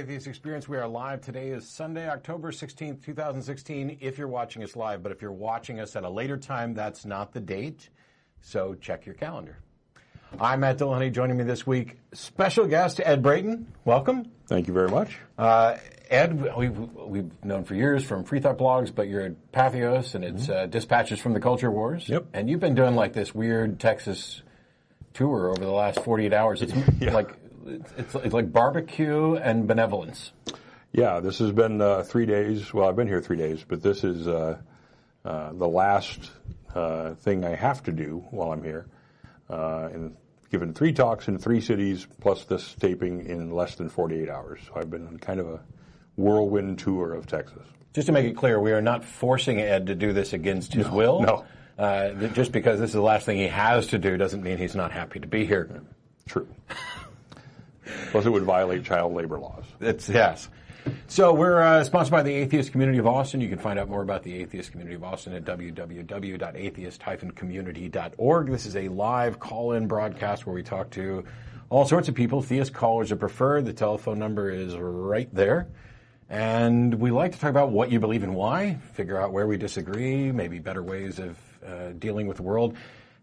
Atheist Experience. We are live. Today is Sunday, October 16th, 2016, if you're watching us live. But if you're watching us at a later time, that's not the date. So check your calendar. I'm Matt Dillahunty. Joining me this week, special guest Ed Brayton. Welcome. Thank you very much. Uh, Ed, we've, we've known for years from Free Thought Blogs, but you're at Patheos and it's uh, Dispatches from the Culture Wars. Yep. And you've been doing like this weird Texas tour over the last 48 hours. It's Yeah. like it's, it's like barbecue and benevolence. Yeah, this has been uh, three days. Well, I've been here three days, but this is uh, uh, the last uh, thing I have to do while I'm here. Uh, and given three talks in three cities, plus this taping in less than 48 hours. So I've been on kind of a whirlwind tour of Texas. Just to make it clear, we are not forcing Ed to do this against his will. no. Uh, just because this is the last thing he has to do doesn't mean he's not happy to be here. True. Plus, it would violate child labor laws. It's yes. So we're uh, sponsored by the Atheist Community of Austin. You can find out more about the Atheist Community of Austin at www.atheist-community.org. This is a live call-in broadcast where we talk to all sorts of people. Theist callers are preferred. The telephone number is right there. And we like to talk about what you believe and why, figure out where we disagree, maybe better ways of uh, dealing with the world.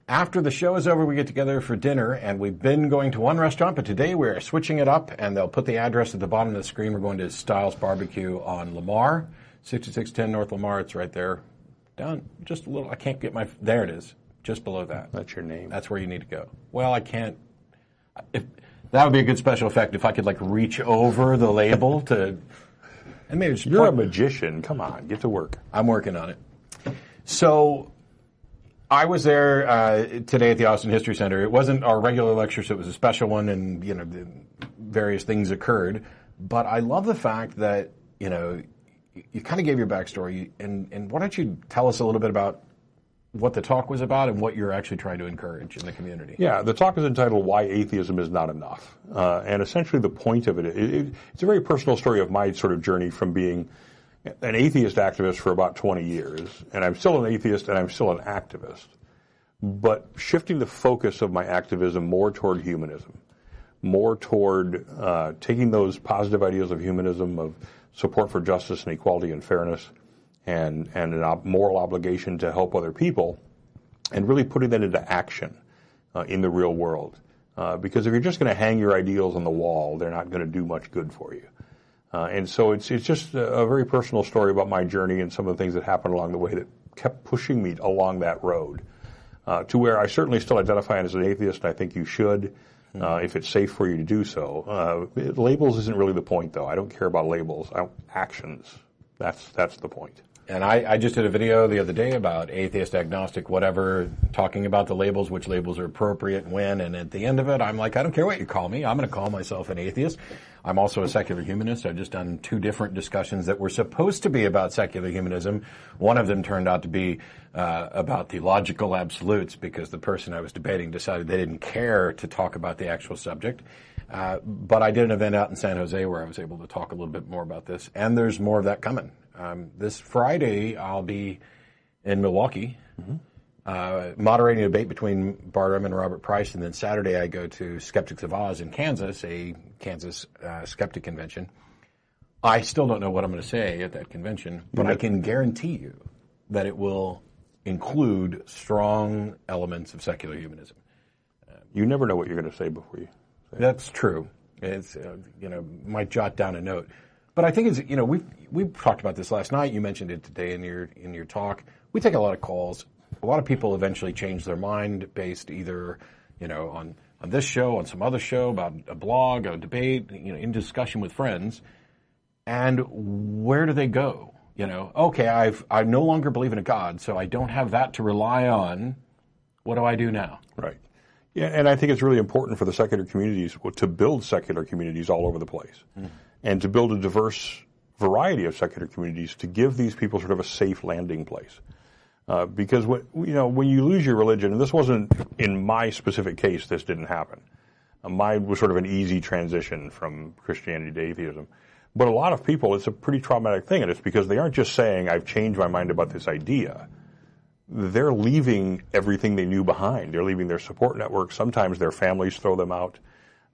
After the show is over, we get together for dinner, and we've been going to one restaurant, but today we're switching it up, and they'll put the address at the bottom of the screen. We're going to Stiles Barbecue on Lamar, 6610 North Lamar. It's right there. Down just a little. I can't get my. There it is. Just below that. That's your name. That's where you need to go. Well, I can't. If that would be a good special effect if I could like reach over the label to, and maybe You're a magician. Come on, get to work. I'm working on it. So I was there uh, today at the Austin History Center. It wasn't our regular lecture, so it was a special one, and you know, various things occurred. But I love the fact that you know you, you kind of gave your backstory, and and why don't you tell us a little bit about what the talk was about and what you're actually trying to encourage in the community? Yeah, the talk is entitled "Why Atheism Is Not Enough," uh, and essentially the point of it, it, it, it's a very personal story of my sort of journey from being an atheist activist for about 20 years, and I'm still an atheist and I'm still an activist, but shifting the focus of my activism more toward humanism, more toward uh, taking those positive ideas of humanism, of support for justice and equality and fairness, and and an ob- moral obligation to help other people, and really putting that into action uh, in the real world. Uh, because if you're just going to hang your ideals on the wall, they're not going to do much good for you. Uh, and so it's it's just a, very personal story about my journey and some of the things that happened along the way that kept pushing me along that road. Uh, to where I certainly still identify as an atheist, and I think you should, uh, if it's safe for you to do so. Uh, it- labels isn't really the point, though. I don't care about labels. I, actions. That's that's the point. And I, I just did a video the other day about atheist, agnostic, whatever, talking about the labels, which labels are appropriate, when, and at the end of it, I'm like, I don't care what you call me. I'm going to call myself an atheist. I'm also a secular humanist. I've just done two different discussions that were supposed to be about secular humanism. One of them turned out to be uh, about the logical absolutes because the person I was debating decided they didn't care to talk about the actual subject. Uh, but I did an event out in San Jose where I was able to talk a little bit more about this, and there's more of that coming. Um, this Friday, I'll be in Milwaukee, uh, moderating a debate between Bart Ehrman and Robert Price, and then Saturday I go to Skeptics of Oz in Kansas, a Kansas uh, skeptic convention. I still don't know what I'm going to say at that convention, but I can guarantee you that it will include strong elements of secular humanism. You never know what you're going to say before you. That's true. It's uh, you know might jot down a note, but I think it's you know we we talked about this last night. You mentioned it today in your in your talk. We take a lot of calls. A lot of people eventually change their mind based either you know on on this show, on some other show, about a blog, a debate, you know, in discussion with friends. And where do they go? You know, okay, I've I no longer believe in a God, so I don't have that to rely on. What do I do now? Right. Yeah, and I think it's really important for the secular communities to build secular communities all over the place, mm-hmm. And to build a diverse variety of secular communities to give these people sort of a safe landing place. Uh, because when you know when you lose your religion, and this wasn't in my specific case, this didn't happen. Uh, mine was sort of an easy transition from Christianity to atheism. But a lot of people, it's a pretty traumatic thing, and it's because they aren't just saying, "I've changed my mind about this idea." they're leaving everything they knew behind. They're leaving their support network. Sometimes their families throw them out.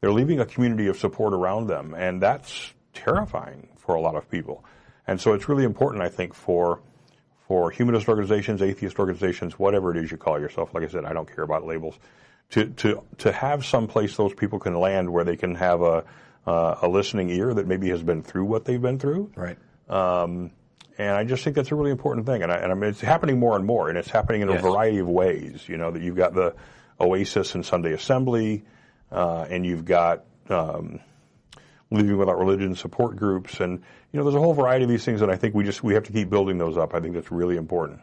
they're leaving a community of support around them, and that's terrifying for a lot of people. And so it's really important, I think, for for humanist organizations, atheist organizations, whatever it is you call yourself. Like I said, I don't care about labels. To to to have some place those people can land where they can have a uh, a listening ear that maybe has been through what they've been through. Right. Um, and I just think that's a really important thing. And I, and I mean, it's happening more and more, and it's happening in Yes. a variety of ways. You know, that you've got the Oasis and Sunday Assembly, uh, and you've got um, Living Without Religion support groups, and you know, there's a whole variety of these things, and I think we just we have to keep building those up. I think that's really important.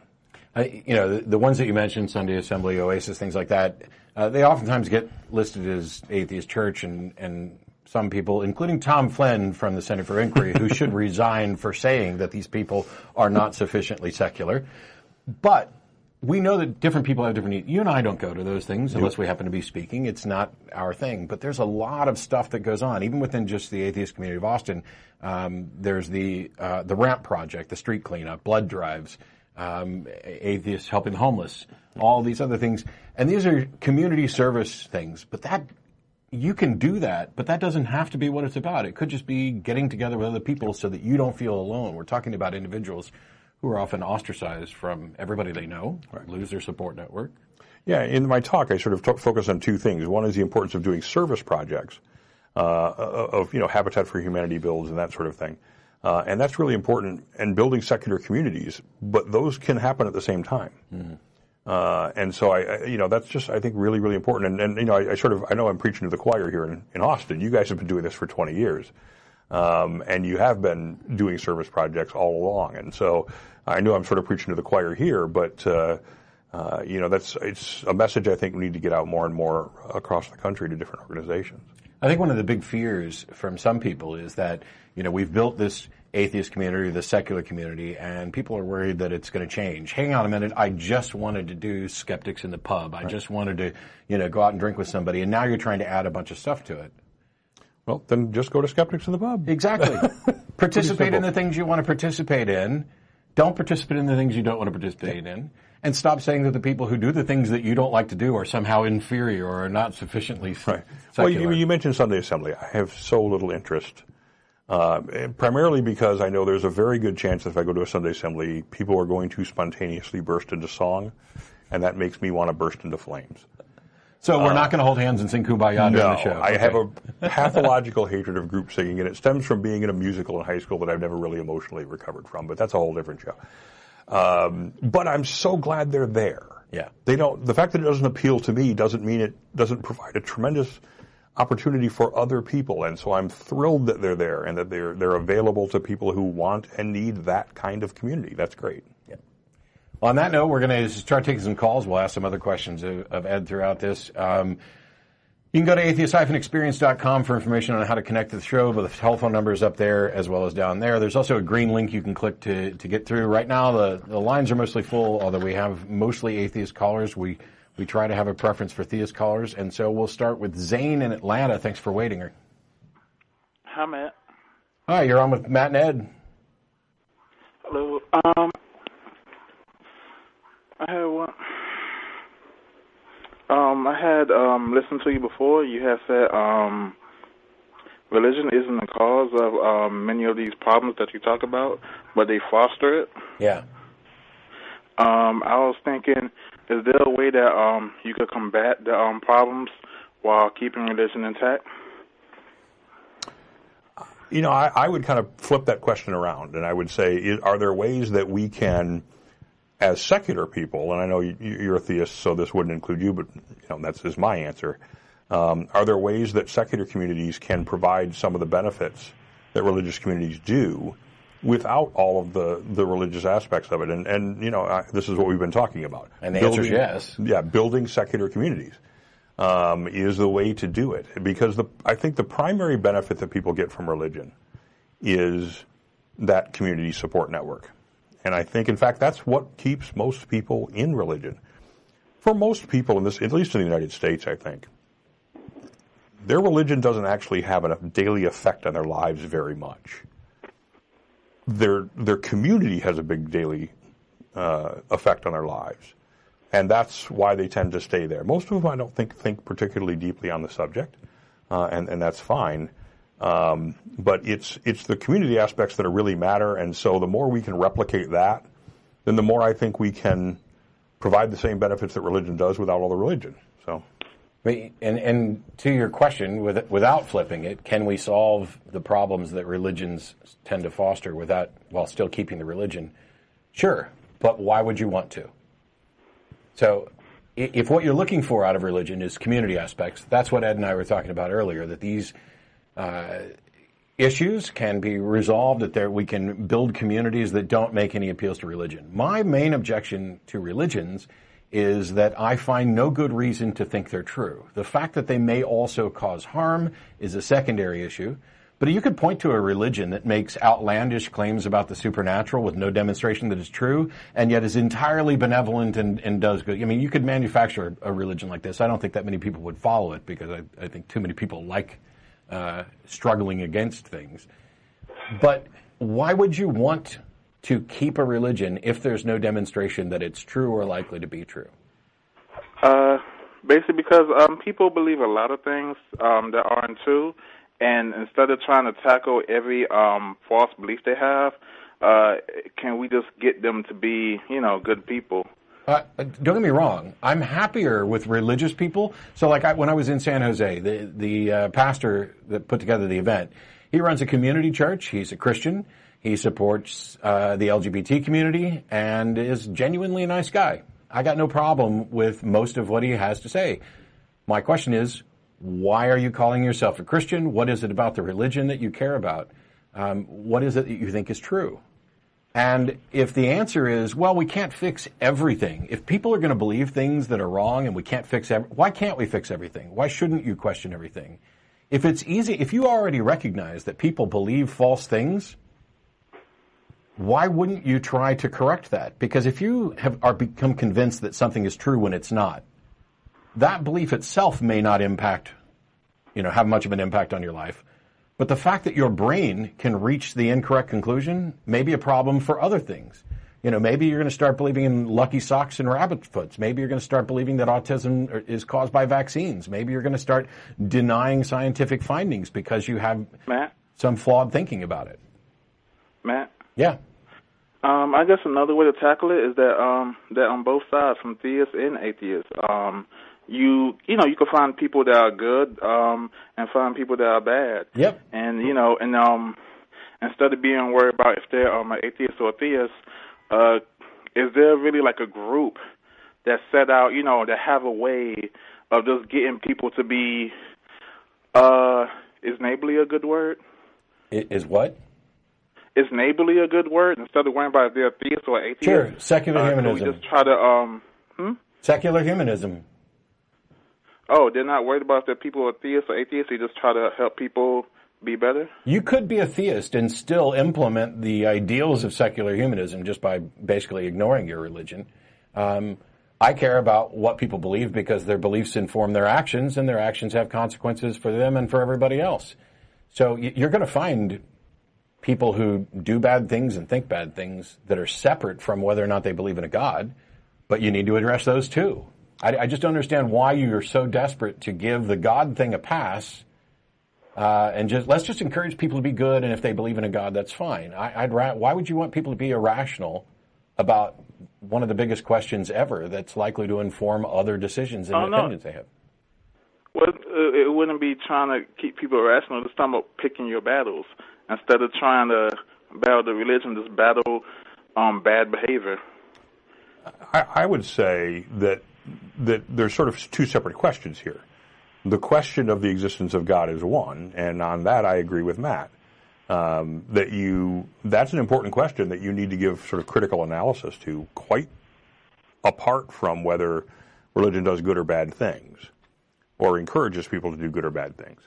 I, you know, the, the ones that you mentioned, Sunday Assembly, Oasis, things like that, uh, they oftentimes get listed as atheist church, and, and some people, including Tom Flynn from the Center for Inquiry, who should resign for saying that these people are not sufficiently secular. But we know that different people have different needs. You and I don't go to those things unless we happen to be speaking. It's not our thing. But there's a lot of stuff that goes on, even within just the atheist community of Austin. Um, there's the uh, the Ramp Project, the street cleanup, blood drives, um, atheists helping the homeless, all these other things, and these are community service things. But that you can do that, but that doesn't have to be what it's about. It could just be getting together with other people so that you don't feel alone. We're talking about individuals who are often ostracized from everybody they know, lose their support network. Yeah, in my talk, I sort of t- focus on two things. One is the importance of doing service projects, uh, of you know Habitat for Humanity builds and that sort of thing, uh, and that's really important. And building secular communities, but those can happen at the same time. Uh, and so I, I, you know, that's just I think really, really important. And, and you know, I, I sort of I know I'm preaching to the choir here in, in Austin. You guys have been doing this for 20 years, um, and you have been doing service projects all along. And so I know I'm sort of preaching to the choir here, but uh, uh, you know, that's it's a message I think we need to get out more and more across the country to different organizations. I think one of the big fears from some people is that, you know, we've built this atheist community, the secular community, and people are worried that it's going to change. Hang on a minute, I just wanted to do skeptics in the pub. I just wanted to, you know, go out and drink with somebody, and now you're trying to add a bunch of stuff to it. Well, then just go to Skeptics in the Pub. Exactly. participate in the things you want to participate in. Don't participate in the things you don't want to participate in. And stop saying that the people who do the things that you don't like to do are somehow inferior or are not sufficiently Right. secular. Well, you, you mentioned Sunday Assembly. I have so little interest, uh, primarily because I know there's a very good chance that if I go to a Sunday Assembly, people are going to spontaneously burst into song, and that makes me want to burst into flames. So we're not going to hold hands and sing Kumbaya during the show. I Okay. have a pathological hatred of group singing, and it stems from being in a musical in high school that I've never really emotionally recovered from. But that's a whole different show. Um, but I'm so glad they're there. Yeah. They don't. The fact that it doesn't appeal to me doesn't mean it doesn't provide a tremendous opportunity for other people. And so I'm thrilled that they're there and that they're they're available to people who want and need that kind of community. That's great. On that note, we're going to start taking some calls. We'll ask some other questions of, of Ed throughout this. Um, you can go to atheist-experience.com for information on how to connect to the show, but the telephone number is up there as well as down there. There's also a green link you can click to, to get through. Right now, the, the lines are mostly full, although we have mostly atheist callers. We, we try to have a preference for theist callers, and so we'll start with Zane in Atlanta. Thanks for waiting. Hi, Matt. Hi, you're on with Matt and Ed. Hello. Um, I had one. Um, I had um listened to you before. You had said um, religion isn't the cause of um, many of these problems that you talk about, but they foster it. Yeah. Um, I was thinking, is there a way that um you could combat the um problems while keeping religion intact? You know, I, I would kind of flip that question around, and I would say, i- are there ways that we can, as secular people, and I know you, you're a theist, so this wouldn't include you, but you know that's is my answer. Um, are there ways that secular communities can provide some of the benefits that religious communities do without all of the, the religious aspects of it? And, and you know, I, this is what we've been talking about. And the answer is yes. Yeah, building secular communities um, is the way to do it because the, I think the primary benefit that people get from religion is that community support network. And I think, in fact, that's what keeps most people in religion. For most people in this, at least in the United States, I think, their religion doesn't actually have a daily effect on their lives very much. Their their community has a big daily uh, effect on their lives, and that's why they tend to stay there. Most of them, I don't think, think particularly deeply on the subject. uh, and and that's fine. Um, but it's it's the community aspects that really matter, and so the more we can replicate that, then the more I think we can provide the same benefits that religion does without all the religion. So. And, and to your question, with, without flipping it, can we solve the problems that religions tend to foster without, while still keeping the religion? Sure, but why would you want to? So, if what you're looking for out of religion is community aspects, that's what Ed and I were talking about earlier. That these Uh, issues can be resolved. That there we can build communities that don't make any appeals to religion. My main objection to religions is that I find no good reason to think they're true. The fact that they may also cause harm is a secondary issue. But you could point to a religion that makes outlandish claims about the supernatural with no demonstration that it's true, and yet is entirely benevolent and, and does good. I mean, you could manufacture a religion like this. I don't think that many people would follow it because I, I think too many people like uh, struggling against things. But why would you want to keep a religion if there's no demonstration that it's true or likely to be true? Uh, basically, because um, people believe a lot of things um, that aren't true, and instead of trying to tackle every um, false belief they have, uh, can we just get them to be, you know, good people? Uh, don't get me wrong. I'm happier with religious people. So, like I, when I was in San Jose, the the uh, pastor that put together the event, he runs a community church. He's a Christian. He supports uh, the LGBT community and is genuinely a nice guy. I got no problem with most of what he has to say. My question is, why are you calling yourself a Christian? What is it about the religion that you care about? Um, what is it that you think is true? And if the answer is, well, we can't fix everything. If people are going to believe things that are wrong and we can't fix why can't we fix everything? Why shouldn't you question everything? If it's easy, if you already recognize that people believe false things, why wouldn't you try to correct that? Because if you have are become convinced that something is true when it's not, that belief itself may not impact, you know, have much of an impact on your life. But the fact that your brain can reach the incorrect conclusion may be a problem for other things. You know, maybe you're going to start believing in lucky socks and rabbit foots. Maybe you're going to start believing that autism is caused by vaccines. Maybe you're going to start denying scientific findings because you have Matt? some flawed thinking about it. Matt? Yeah. Um, I guess another way to tackle it is that um, that on both sides, from theists and atheists, um, you you know you can find people that are good um and find people that are bad. Yep. And you know and um instead of being worried about if they're um an atheist or a theist uh is there really like a group that set out you know that have a way of just getting people to be uh is neighborly a good word? Is what? Is neighborly a good word instead of worrying about if they're atheist or atheist? Sure. Secular uh, humanism we just try to um hmm? secular humanism Oh, they're not worried about that people are theists or atheists. They just try to help people be better. You could be a theist and still implement the ideals of secular humanism just by basically ignoring your religion. Um, I care about what people believe because their beliefs inform their actions, and their actions have consequences for them and for everybody else. So you're going to find people who do bad things and think bad things that are separate from whether or not they believe in a God, but you need to address those too. I, I just don't understand why you're so desperate to give the God thing a pass. Uh, and just let's just encourage people to be good, and if they believe in a God, that's fine. I, would ra- why would you want people to be irrational about one of the biggest questions ever that's likely to inform other decisions and oh, opinions no. they have? Well, uh, it wouldn't be trying to keep people irrational. It's talking about picking your battles instead of trying to battle the religion. Just battle um, bad behavior. I, I would say that that there's sort of two separate questions here. The question of the existence of God is one, and on that I agree with Matt. Um, that you that's an important question that you need to give sort of critical analysis to, quite apart from whether religion does good or bad things, or encourages people to do good or bad things.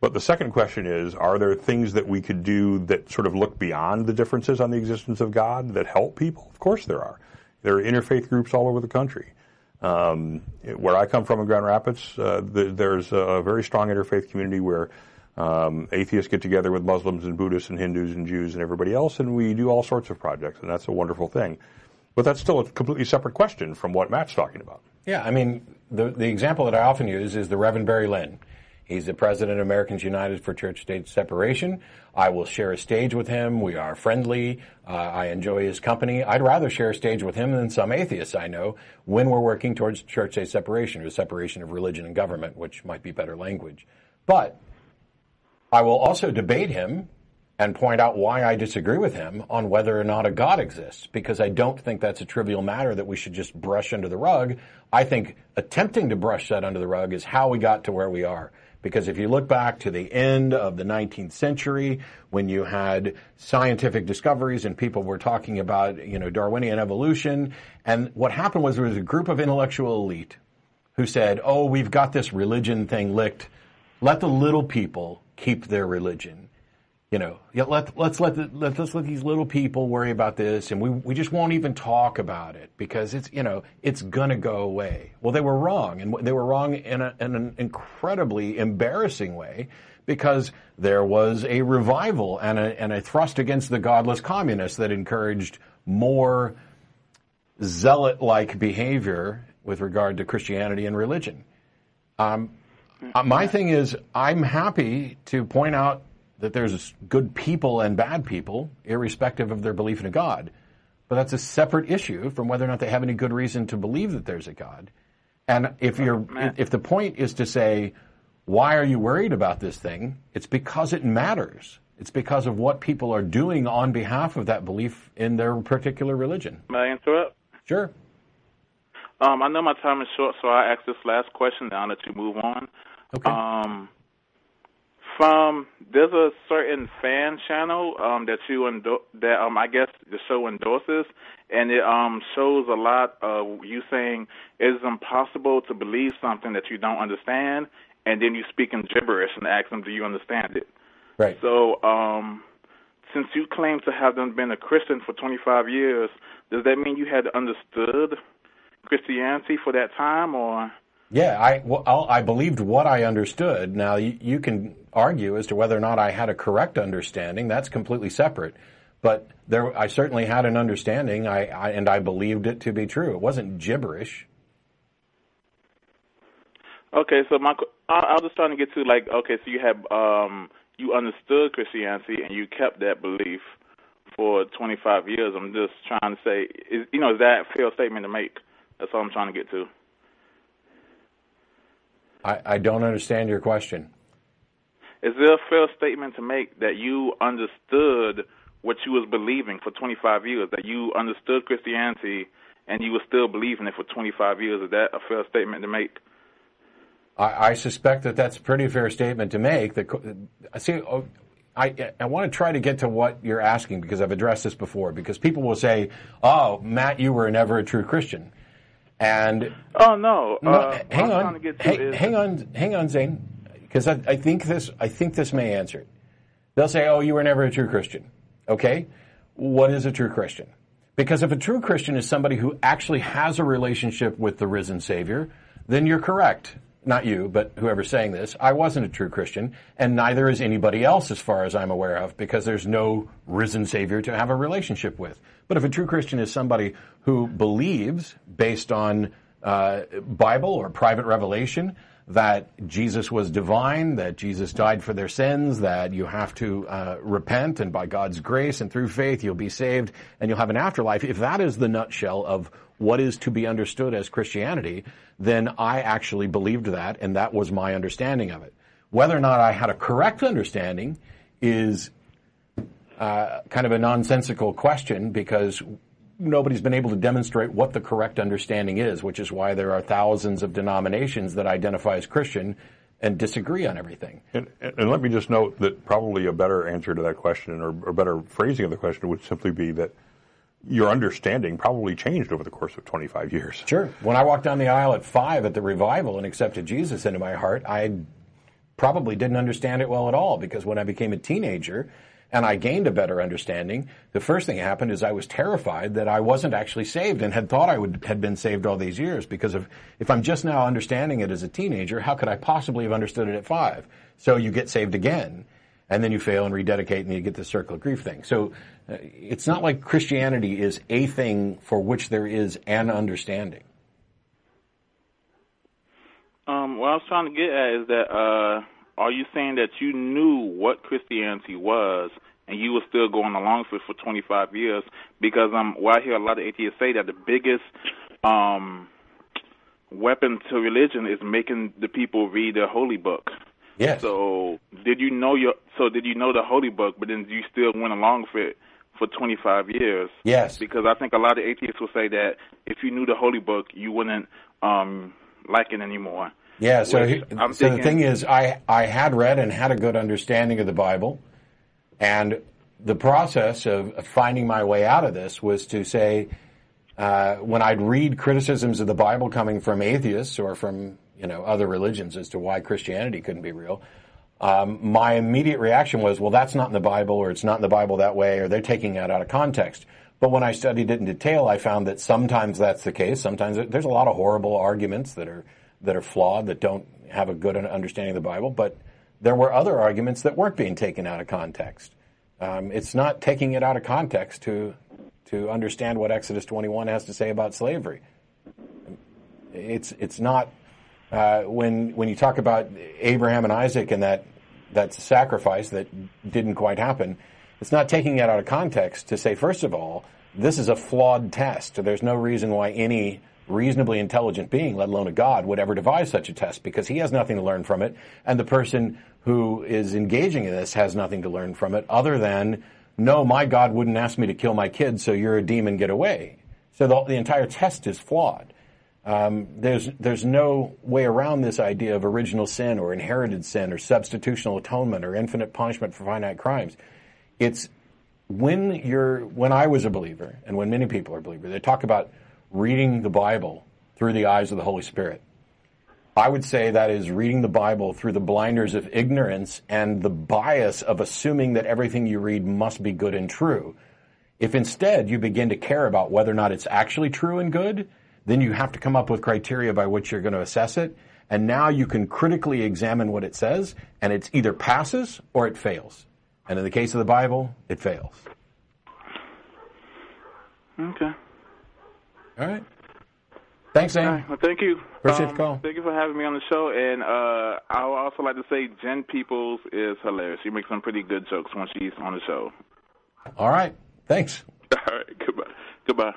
But the second question is, are there things that we could do that sort of look beyond the differences on the existence of God that help people? Of course there are. There are interfaith groups all over the country. Um, where I come from in Grand Rapids, uh, the, there's a very strong interfaith community where um, atheists get together with Muslims and Buddhists and Hindus and Jews and everybody else, and we do all sorts of projects, and that's a wonderful thing. But that's still a completely separate question from what Matt's talking about. Yeah, I mean, the, the example that I often use is the Reverend Barry Lynn. He's the president of Americans United for Church State Separation. I will share a stage with him. We are friendly. Uh, I enjoy his company. I'd rather share a stage with him than some atheists I know when we're working towards church state separation or separation of religion and government, which might be better language. But I will also debate him and point out why I disagree with him on whether or not a God exists, because I don't think that's a trivial matter that we should just brush under the rug. I think attempting to brush that under the rug is how we got to where we are. Because if you look back to the end of the 19th century, when you had scientific discoveries and people were talking about, you know, Darwinian evolution, and what happened was there was a group of intellectual elite who said, oh, we've got this religion thing licked. Let the little people keep their religion you know, let, let's let, the, let, let's let these little people worry about this and we, we just won't even talk about it because it's, you know, it's gonna go away. Well, they were wrong and they were wrong in, a, in an incredibly embarrassing way because there was a revival and a, and a thrust against the godless communists that encouraged more zealot-like behavior with regard to Christianity and religion. Um, my thing is, I'm happy to point out that there's good people and bad people, irrespective of their belief in a God. But that's a separate issue from whether or not they have any good reason to believe that there's a God. And if you're, if the point is to say, why are you worried about this thing? It's because it matters. It's because of what people are doing on behalf of that belief in their particular religion. May I interrupt? Sure. Um, I know my time is short, so I ask this last question, Now let you move on. Okay. Um, from there's a certain fan channel um, that you endo- that um, I guess the show endorses, and it um, shows a lot of you saying it is impossible to believe something that you don't understand, and then you speak in gibberish and ask them, "Do you understand it?" Right. So, um, since you claim to have been a Christian for 25 years, does that mean you had understood Christianity for that time, or? Yeah, I well, I believed what I understood. Now you, you can argue as to whether or not I had a correct understanding. That's completely separate. But there, I certainly had an understanding, I, I, and I believed it to be true. It wasn't gibberish. Okay, so my, I, was just trying to get to like, okay, so you have, um, you understood Christianity and you kept that belief for 25 years. I'm just trying to say, is, you know, is that a fair statement to make? That's all I'm trying to get to. I, I don't understand your question. Is there a fair statement to make that you understood what you was believing for 25 years, that you understood Christianity and you were still believing it for 25 years? Is that a fair statement to make? I, I suspect that that's a pretty fair statement to make. That see, I I want to try to get to what you're asking because I've addressed this before. Because people will say, "Oh, Matt, you were never a true Christian," and oh no, no uh, hang on, hang, hang on, hang on, Zane because I, I, think this I think this may answer it. They'll say, "Oh, you were never a true Christian." Okay, what is a true Christian? Because if a true Christian is somebody who actually has a relationship with the risen Savior, then you're correct. Not you, but whoever's saying this. I wasn't a true Christian, and neither is anybody else, as far as I'm aware of, because there's no risen Savior to have a relationship with. But if a true Christian is somebody who believes, based on uh, Bible or private revelation, that Jesus was divine, that Jesus died for their sins, that you have to uh, repent, and by God's grace and through faith you'll be saved, and you'll have an afterlife. If that is the nutshell of what is to be understood as Christianity, then I actually believed that, and that was my understanding of it. Whether or not I had a correct understanding is uh, kind of a nonsensical question because nobody's been able to demonstrate what the correct understanding is, which is why there are thousands of denominations that identify as Christian and disagree on everything. And, and let me just note that probably a better answer to that question or, or better phrasing of the question would simply be that your understanding probably changed over the course of 25 years. Sure. When I walked down the aisle at five at the revival and accepted Jesus into my heart, I probably didn't understand it well at all because when I became a teenager, and I gained a better understanding, the first thing that happened is I was terrified that I wasn't actually saved and had thought I would had been saved all these years because of if I'm just now understanding it as a teenager, how could I possibly have understood it at five? So you get saved again, and then you fail and rededicate, and you get the circle of grief thing. So uh, it's not like Christianity is a thing for which there is an understanding. Um, what I was trying to get at is that uh, are you saying that you knew what Christianity was and you were still going along with it for 25 years? Because um, well, I hear a lot of atheists say that the biggest um, weapon to religion is making the people read the holy book. Yes. So did you know your? So did you know the holy book, but then you still went along with it for 25 years? Yes. Because I think a lot of atheists will say that if you knew the holy book, you wouldn't um, like it anymore. Yeah, so, he- I'm so the thing is, I, I had read and had a good understanding of the Bible, and the process of of finding my way out of this was to say, uh, when I'd read criticisms of the Bible coming from atheists or from you know other religions as to why Christianity couldn't be real, um, my immediate reaction was, well, that's not in the Bible, or it's not in the Bible that way, or they're taking it out of context. But when I studied it in detail, I found that sometimes that's the case. Sometimes there's a lot of horrible arguments that are that are flawed, that don't have a good understanding of the Bible. But there were other arguments that weren't being taken out of context. Um, it's not taking it out of context to to understand what Exodus 21 has to say about slavery. It's it's not uh, when when you talk about Abraham and Isaac and that that sacrifice that didn't quite happen. It's not taking it out of context to say first of all this is a flawed test. There's no reason why any reasonably intelligent being, let alone a God, would ever devise such a test because he has nothing to learn from it, and the person who is engaging in this has nothing to learn from it other than no, my God wouldn't ask me to kill my kids, so you're a demon, get away. So the, the entire test is flawed. Um, there's there's no way around this idea of original sin or inherited sin or substitutional atonement or infinite punishment for finite crimes. It's when you're when I was a believer and when many people are believers, they talk about reading the Bible through the eyes of the Holy Spirit. I would say that is reading the Bible through the blinders of ignorance and the bias of assuming that everything you read must be good and true. If instead you begin to care about whether or not it's actually true and good, then you have to come up with criteria by which you're going to assess it. And now you can critically examine what it says, and it either passes or it fails. And in the case of the Bible, it fails. Okay. All right. Thanks. All right. Well, thank you. Appreciate Um, the call. Thank you for having me on the show. And uh, I would also like to say Jen Peeples is hilarious. She makes some pretty good jokes when she's on the show. All right. Thanks. All right. Goodbye. Goodbye.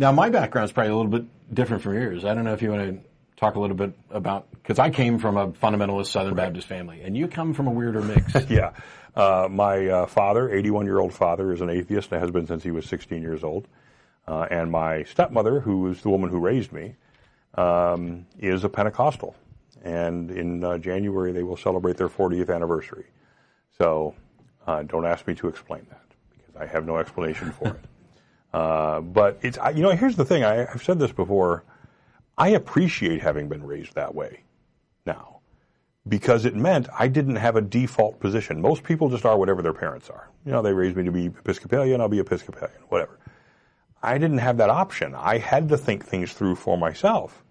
Now, my background is probably a little bit different from yours. I don't know if you want to talk a little bit about because I came from a fundamentalist Southern Baptist family, and you come from a weirder mix. Yeah. Uh, my uh, father, 81 year old father, is an atheist and has been since he was 16 years old. Uh, and my stepmother, who is the woman who raised me, um, is a Pentecostal. And in uh, January, they will celebrate their 40th anniversary. So uh, don't ask me to explain that because I have no explanation for it. Uh, but it's, you know, here's the thing. I, I've said this before. I appreciate having been raised that way now because it meant I didn't have a default position. Most people just are whatever their parents are. You know, they raised me to be Episcopalian, I'll be Episcopalian, whatever. I didn't have that option. I had to think things through for myself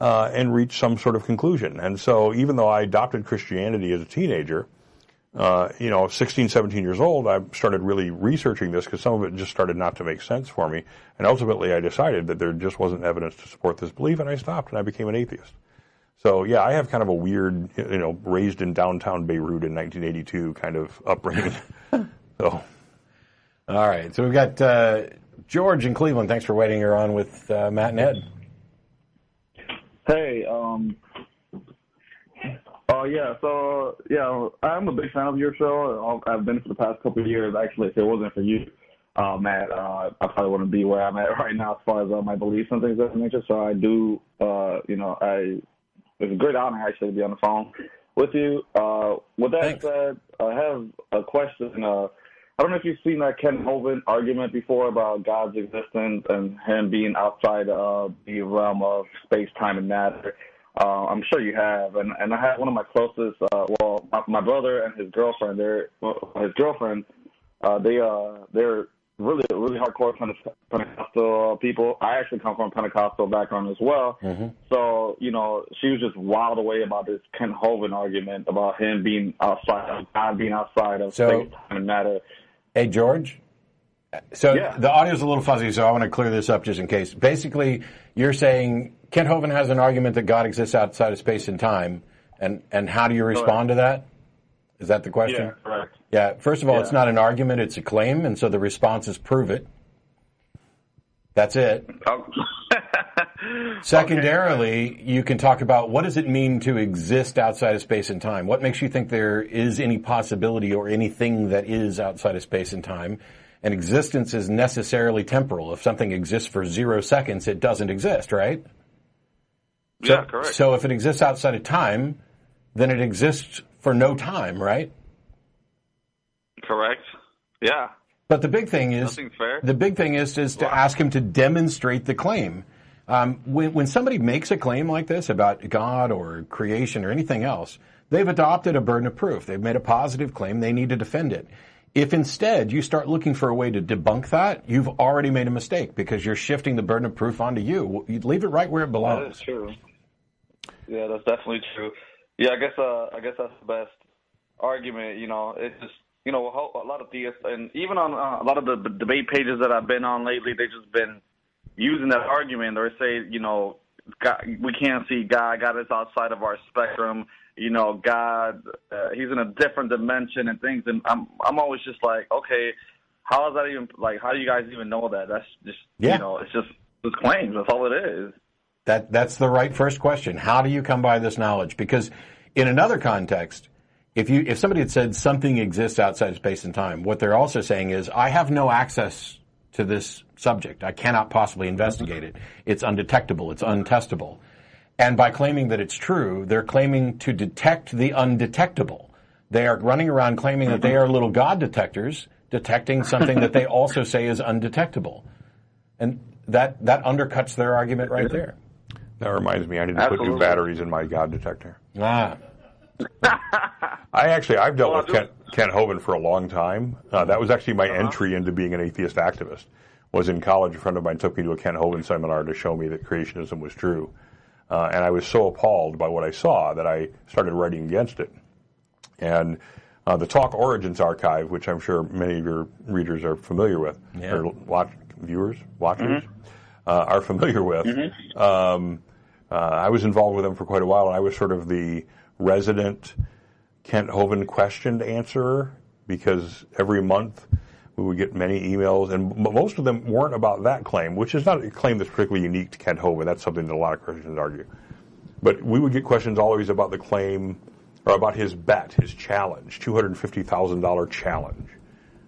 uh, and reach some sort of conclusion. And so, even though I adopted Christianity as a teenager, uh, you know, 16, 17 years old, I started really researching this because some of it just started not to make sense for me. And ultimately, I decided that there just wasn't evidence to support this belief, and I stopped and I became an atheist. So yeah, I have kind of a weird, you know, raised in downtown Beirut in 1982 kind of upbringing. so All right. So we've got uh, George in Cleveland. Thanks for waiting You're on with uh, Matt and Ed. Hey, um, oh yeah, so yeah, I'm a big fan of your show. I've been for the past couple of years. Actually, if it wasn't for you, uh, Matt, uh, I probably wouldn't be where I'm at right now as far as uh, my beliefs and things of that nature. So I do, uh, you know, I it's a great honor actually to be on the phone with you. Uh, with that Thanks. said, I have a question. Uh, I don't know if you've seen that Kent Hovind argument before about God's existence and him being outside of the realm of space, time, and matter. Uh, I'm sure you have, and and I have one of my closest. Uh, well, my, my brother and his girlfriend. They're well, his girlfriend. Uh, they uh they're really really hardcore Pentecostal people. I actually come from a Pentecostal background as well. So you know, she was just wild away about this Kent Hovind argument about him being outside, of God being outside of So- space, time, and matter. Hey, George. So Yeah. the audio's a little fuzzy, so I want to clear this up just in case. Basically, you're saying Kent Hovind has an argument that God exists outside of space and time, And and how do you respond to that? Is that the question? Yeah, correct. Yeah. First of all, Yeah. it's not an argument; it's a claim, and so the response is prove it. That's it. Oh. Secondarily, you can talk about what does it mean to exist outside of space and time? What makes you think there is any possibility or anything that is outside of space and time? And existence is necessarily temporal. If something exists for zero seconds, it doesn't exist, right? yeah, correct. So if it exists outside of time, then it exists for no time, right? correct. Yeah. But the big thing is the big thing is is to ask him to demonstrate the claim. Um, when when somebody makes a claim like this about God or creation or anything else, they've adopted a burden of proof. They've made a positive claim. They need to defend it. If instead you start looking for a way to debunk that, you've already made a mistake because you're shifting the burden of proof onto you. You leave it right where it belongs. is true. Yeah, that's definitely true. Yeah, I guess uh, I guess that's the best argument. You know, it's just you know a, whole, a lot of theists, and even on uh, a lot of the b- debate pages that I've been on lately, they've just been using that argument or say, you know, God, we can't see God. God is outside of our spectrum. You know, God, uh, He's in a different dimension and things. And I'm I'm always just like, okay, how is that even like? How do you guys even know that? That's just Yeah. you know, it's just just claims. That's all it is. That that's the right first question. How do you come by this knowledge? Because in another context, if you if somebody had said something exists outside of space and time, what they're also saying is I have no access to this subject. I cannot possibly investigate it. It's undetectable. It's untestable. And by claiming that it's true, they're claiming to detect the undetectable. They are running around claiming that they are little God detectors, detecting something that they also say is undetectable. And that, that undercuts their argument right there. That reminds me, I need to put new batteries in my God detector. Ah. I actually, I've dealt Well, with Kent, Kent Hovind for a long time. Uh, that was actually my Uh-huh. entry into being an atheist activist. Was in college, a friend of mine took me to a Kent Hovind seminar to show me that creationism was true, uh, and I was so appalled by what I saw that I started writing against it. And uh, the Talk Origins archive, which I'm sure many of your readers are familiar with, Yeah. or watch viewers, watchers, uh, are familiar with. Um, uh, I was involved with them for quite a while, and I was sort of the resident Kent Hovind questioned answerer because every month we would get many emails, and most of them weren't about that claim, which is not a claim that's particularly unique to Kent Hovind. That's something that a lot of Christians argue. But we would get questions always about the claim or about his bet, his challenge, $250,000 challenge.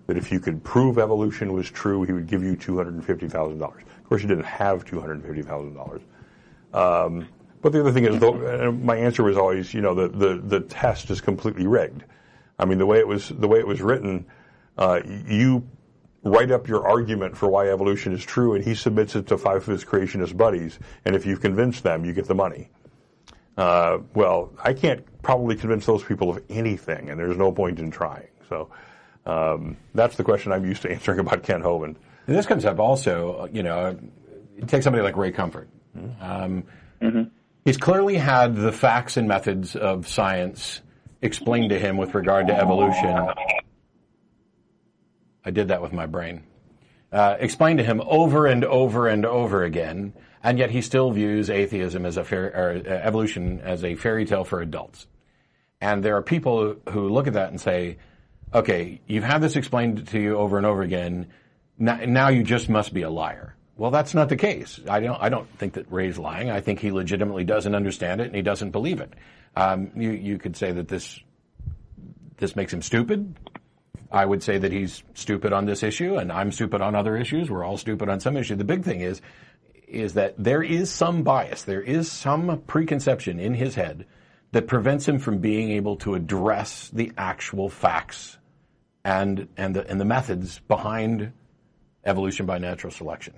That if you could prove evolution was true, he would give you $250,000. Of course, he didn't have $250,000. Um, but the other thing is, though, uh, my answer was always, you know, the, the, the test is completely rigged. I mean, the way it was, the way it was written, uh, you write up your argument for why evolution is true, and he submits it to five of his creationist buddies, and if you've convinced them, you get the money. Uh, well, I can't probably convince those people of anything, and there's no point in trying. So um, that's the question I'm used to answering about Kent Hovind. And this comes up also, you know, take somebody like Ray Comfort. Um, He's clearly had the facts and methods of science explained to him with regard to evolution. I did that with my brain. Uh, explained to him over and over and over again, and yet he still views atheism as a fair, uh, evolution as a fairy tale for adults. And there are people who look at that and say, okay, you've had this explained to you over and over again. Now, now you just must be a liar. Well, that's not the case. I don't, I don't think that Ray's lying. I think he legitimately doesn't understand it and he doesn't believe it. Um, you, you could say that this, this makes him stupid. I would say that he's stupid on this issue and I'm stupid on other issues. We're all stupid on some issue. The big thing is, is that there is some bias. There is some preconception in his head that prevents him from being able to address the actual facts and, and the, and the methods behind evolution by natural selection.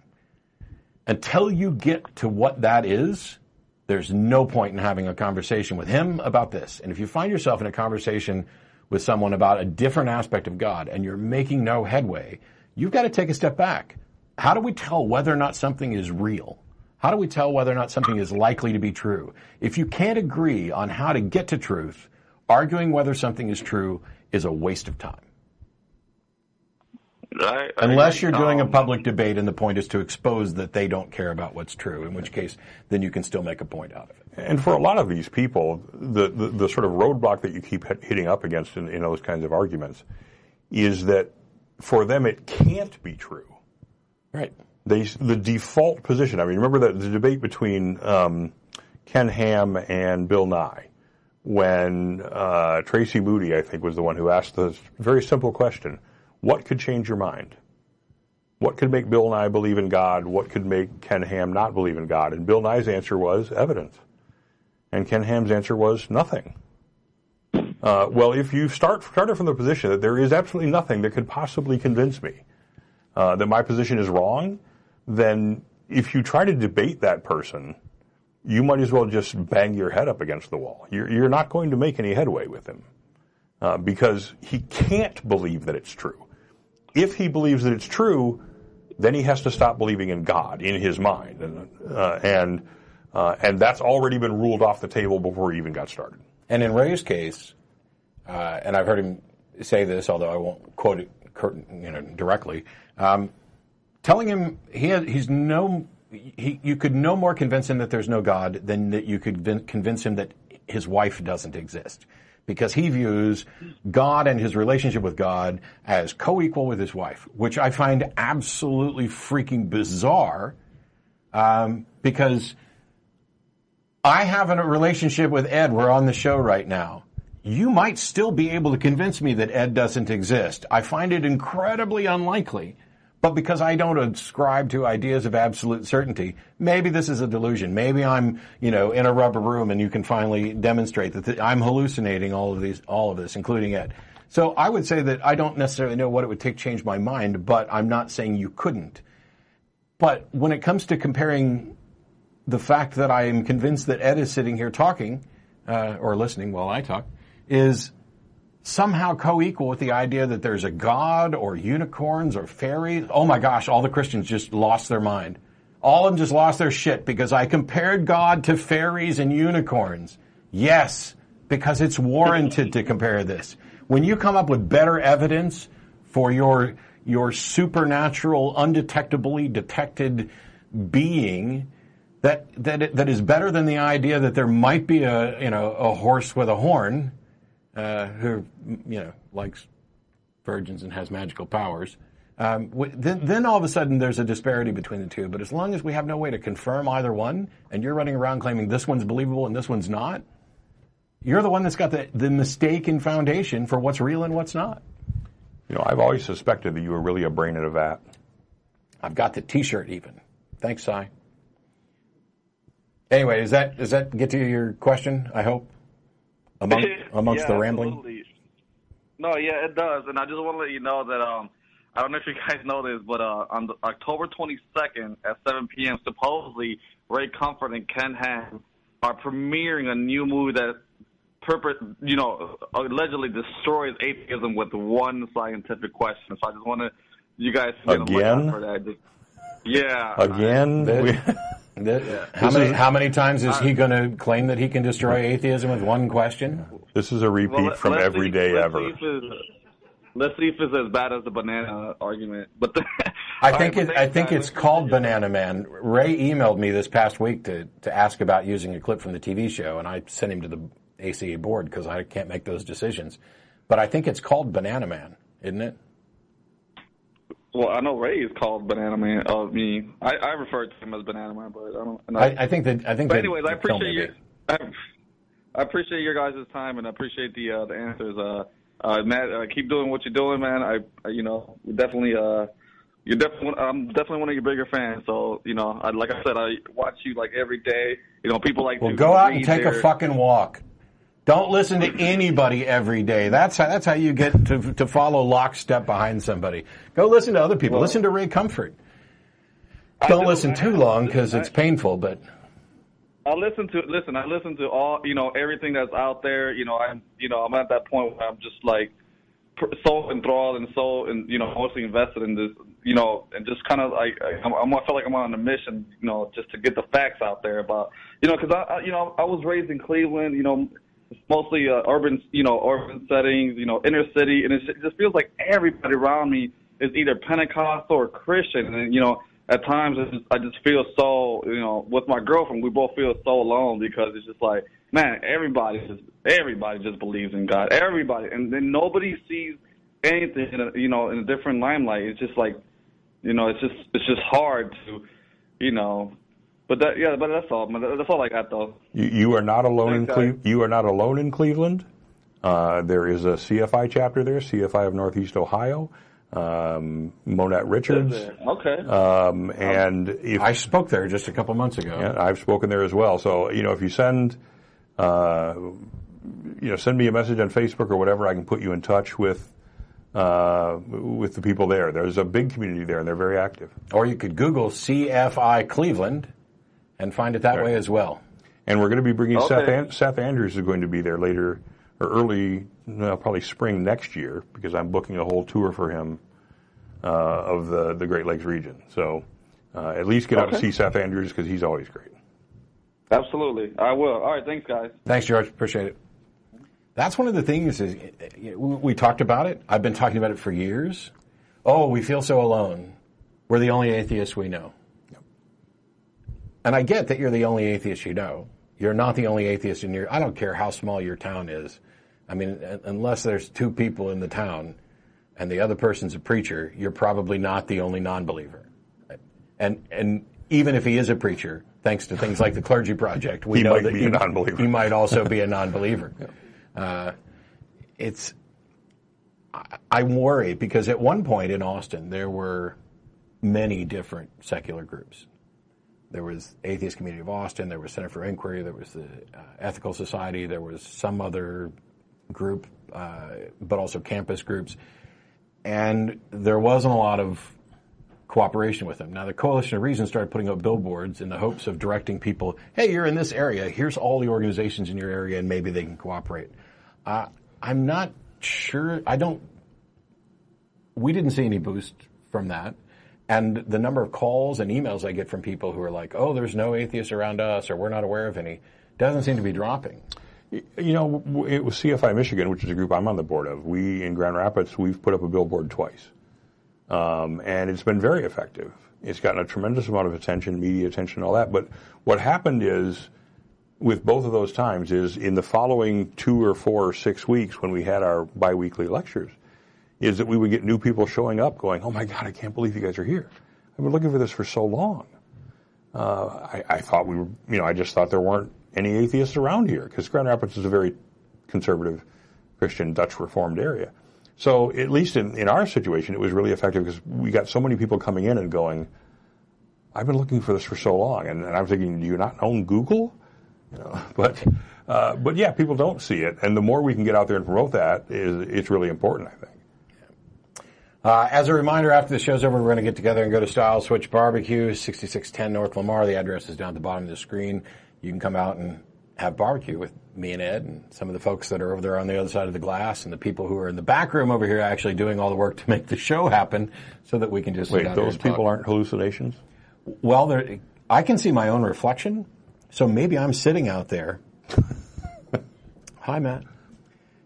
Until you get to what that is, there's no point in having a conversation with him about this. And if you find yourself in a conversation with someone about a different aspect of God and you're making no headway, you've got to take a step back. How do we tell whether or not something is real? How do we tell whether or not something is likely to be true? If you can't agree on how to get to truth, arguing whether something is true is a waste of time. I, I Unless you're doing a Um, public debate and the point is to expose that they don't care about what's true, in which case then you can still make a point out of it. And for a lot of these people, the, the, the sort of roadblock that you keep hitting up against in, in those kinds of arguments is that for them it can't be true. Right. They, the default position, I mean, remember that the debate between um, Ken Ham and Bill Nye when uh, Tracy Moody, I think, was the one who asked the very simple question what could change your mind? What could make Bill Nye believe in God? What could make Ken Ham not believe in God? And Bill Nye's answer was evidence. And Ken Ham's answer was nothing. Uh, well, if you start started from the position that there is absolutely nothing that could possibly convince me uh, that my position is wrong, then if you try to debate that person, you might as well just bang your head up against the wall. You're, you're not going to make any headway with him uh, because he can't believe that it's true. If he believes that it's true, then he has to stop believing in God in his mind, and uh, and uh, and that's already been ruled off the table before he even got started. And in Ray's case, uh, and I've heard him say this, although I won't quote it you know, directly, um, telling him he he's no, he, you could no more convince him that there's no God than that you could vin- convince him that his wife doesn't exist. Because he views God and his relationship with God as co-equal with his wife, which I find absolutely freaking bizarre. Um, because I have a relationship with Ed. We're on the show right now. You might still be able to convince me that Ed doesn't exist. I find it incredibly unlikely. But because I don't ascribe to ideas of absolute certainty, maybe this is a delusion. Maybe I'm, you know, in a rubber room and you can finally demonstrate that th- I'm hallucinating all of these, all of this, including Ed. So I would say that I don't necessarily know what it would take to change my mind, but I'm not saying you couldn't. But when it comes to comparing the fact that I am convinced that Ed is sitting here talking uh, or listening while I talk is somehow co-equal with the idea that there's a god or unicorns or fairies. Oh my gosh, all the Christians just lost their mind. All of them just lost their shit because I compared God to fairies and unicorns. Yes, because it's warranted to compare this. When you come up with better evidence for your your supernatural, undetectably detected being, that that that is better than the idea that there might be a you know a horse with a horn uh, who you know likes virgins and has magical powers. Um, then, then all of a sudden there's a disparity between the two. But as long as we have no way to confirm either one, and you're running around claiming this one's believable and this one's not, you're the one that's got the, the mistaken foundation for what's real and what's not. You know, I've always suspected that you were really a brain in a vat. I've got the T-shirt even. Thanks, Cy. Anyway, does that does that get to your question? I hope among amongst yeah, the rambling. Absolutely. No, yeah, it does, and I just want to let you know that um, I don't know if you guys know this, but uh, on the, October 22nd at 7 p.m., supposedly Ray Comfort and Ken Ham are premiering a new movie that purpose, you know, allegedly destroys atheism with one scientific question. So I just want to, you guys, to get a Again? for that. Just, yeah. Again, That- we- that- how many how many times is he uh, going to claim that he can destroy atheism with one question? this is a repeat Well, from let's every see- day let's ever. See if let's see if it's as bad as the banana argument. But I think right, it, I think it's called. Banana Man. Ray emailed me this past week to to ask about using a clip from the TV show, and I sent him to the ACA board because I can't make those decisions. But I think it's called Banana Man, isn't it? Well, I know Ray is called Banana Man. Uh, me, I, I refer to him as Banana Man, but I don't. I, I think that I think. but anyways, I appreciate your. I, I appreciate your guys' time and I appreciate the uh, the answers. Uh, uh, Matt, uh, keep doing what you're doing, man. I, I you know, you're definitely uh, you're definitely I'm definitely one of your bigger fans. So you know, I, like I said, I watch you like every day. You know, people like Well, to go out and take a fucking walk. Don't listen to anybody every day. That's how, that's how you get to, to follow lockstep behind somebody. Go listen to other people. Well- listen to Ray Comfort. Don't do, listen too long because it's painful. But I listen to listen. I listen to all you know everything that's out there. You know, I'm you know I'm at that point where I'm just like so enthralled and so and you know mostly invested in this. You know, and just kind of like I'm, I'm, I feel like I'm on a mission. You know, just to get the facts out there about you know because I, I you know I was raised in Cleveland. You know, it's mostly uh, urban you know urban settings. You know, inner city, and it just feels like everybody around me is either Pentecostal or Christian, and you know, at times I just, I just feel so, you know, with my girlfriend, we both feel so alone because it's just like, man, everybody just everybody just believes in God, everybody, and then nobody sees anything, in a, you know, in a different limelight. It's just like, you know, it's just it's just hard to, you know. But that, yeah, but that's all. That's all I got, though. You, you are not alone Thanks, in. Cle- You are not alone in Cleveland. Uh, there is a CFI chapter there, CFI of Northeast Ohio. Um, Monette Richards. Okay. Um, and if I spoke there just a couple months ago. Yeah, I've spoken there as well. So you know, if you send, uh, you know, send me a message on Facebook or whatever, I can put you in touch with uh, with the people there. There's a big community there, and they're very active. Or you could Google CFI Cleveland and find it that Right. way as well. And we're going to be bringing Okay. Seth, An- Seth Andrews is going to be there later or early, no, probably spring next year because I'm booking a whole tour for him uh, of the the Great Lakes region. So uh, at least get out to see Seth Andrews because he's always great. Absolutely, I will. All right, thanks, guys. Thanks, George. Appreciate it. That's one of the things is we we talked about it. I've been talking about it for years. Oh, we feel so alone. We're the only atheists we know. And I get that you're the only atheist you know. You're not the only atheist in your. I don't care how small your town is. I mean, unless there's two people in the town, and the other person's a preacher, you're probably not the only non-believer. And and even if he is a preacher, thanks to things like the Clergy Project, we He know might that be he, a non-believer. He might also be a non-believer. Uh, it's I, I worry because at one point in Austin there were many different secular groups. There was Atheist Community of Austin, there was Center for Inquiry, there was the uh, Ethical Society, there was some other group, uh, but also campus groups, and there wasn't a lot of cooperation with them. Now, the Coalition of Reason started putting up billboards in the hopes of directing people, hey, you're in this area, here's all the organizations in your area, and maybe they can cooperate. Uh, I'm not sure, I don't, we didn't see any boost from that. And the number of calls and emails I get from people who are like, oh, there's no atheists around us, or we're not aware of any, doesn't seem to be dropping. You know, it was CFI Michigan, which is a group I'm on the board of. We in Grand Rapids, we've put up a billboard twice, um, and it's been very effective. It's gotten a tremendous amount of attention, media attention, all that. But what happened is, with both of those times, is in the following two or four or six weeks when we had our biweekly lectures, is that we would get new people showing up, going, "Oh my God, I can't believe you guys are here! I've been looking for this for so long." Uh, I, I thought we were, you know, I just thought there weren't any atheists around here because Grand Rapids is a very conservative Christian Dutch Reformed area. So at least in, in our situation, it was really effective because we got so many people coming in and going, I've been looking for this for so long. And, and I'm thinking, do you not own Google? You know, but, uh, but yeah, people don't see it. And the more we can get out there and promote that is, it's really important, I think. Uh, as a reminder, after the show's over, we're going to get together and go to Stiles Switch Barbecue, 6610 North Lamar. The address is down at the bottom of the screen. You can come out and have barbecue with me and Ed and some of the folks that are over there on the other side of the glass and the people who are in the back room over here actually doing all the work to make the show happen so that we can just Wait, those and talk. people aren't hallucinations? Well, there, I can see my own reflection, so maybe I'm sitting out there. Hi, Matt.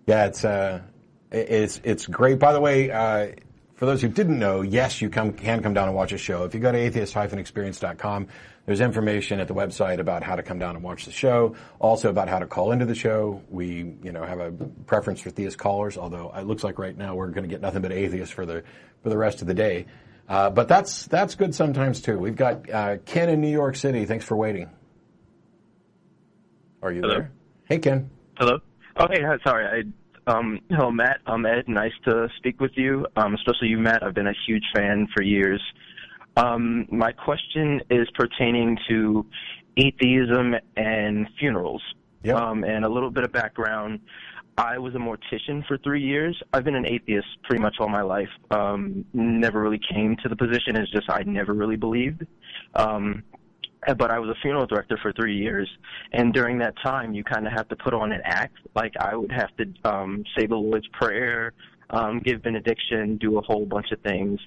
Yeah, it's uh, it's it's great. By the way, uh, for those who didn't know, yes, you come can come down and watch a show. If you go to atheist-experience.com, there's information at the website about how to come down and watch the show. Also about how to call into the show. We you know have a preference for theist callers, although it looks like right now we're going to get nothing but atheists for the for the rest of the day. Uh, but that's that's good sometimes too. We've got uh, Ken in New York City. Thanks for waiting. Are you Hello? there? Hey, Ken. Hello. Oh, hey. Sorry. I, um, hello, Matt. I'm Ed. Nice to speak with you. Um, especially you, Matt. I've been a huge fan for years. Um, my question is pertaining to atheism and funerals. Yep. Um, and a little bit of background. I was a mortician for three years. I've been an atheist pretty much all my life. Um, never really came to the position. It's just I never really believed. Um, but I was a funeral director for three years, and during that time, you kind of have to put on an act. Like I would have to um, say the Lord's Prayer, um, give benediction, do a whole bunch of things,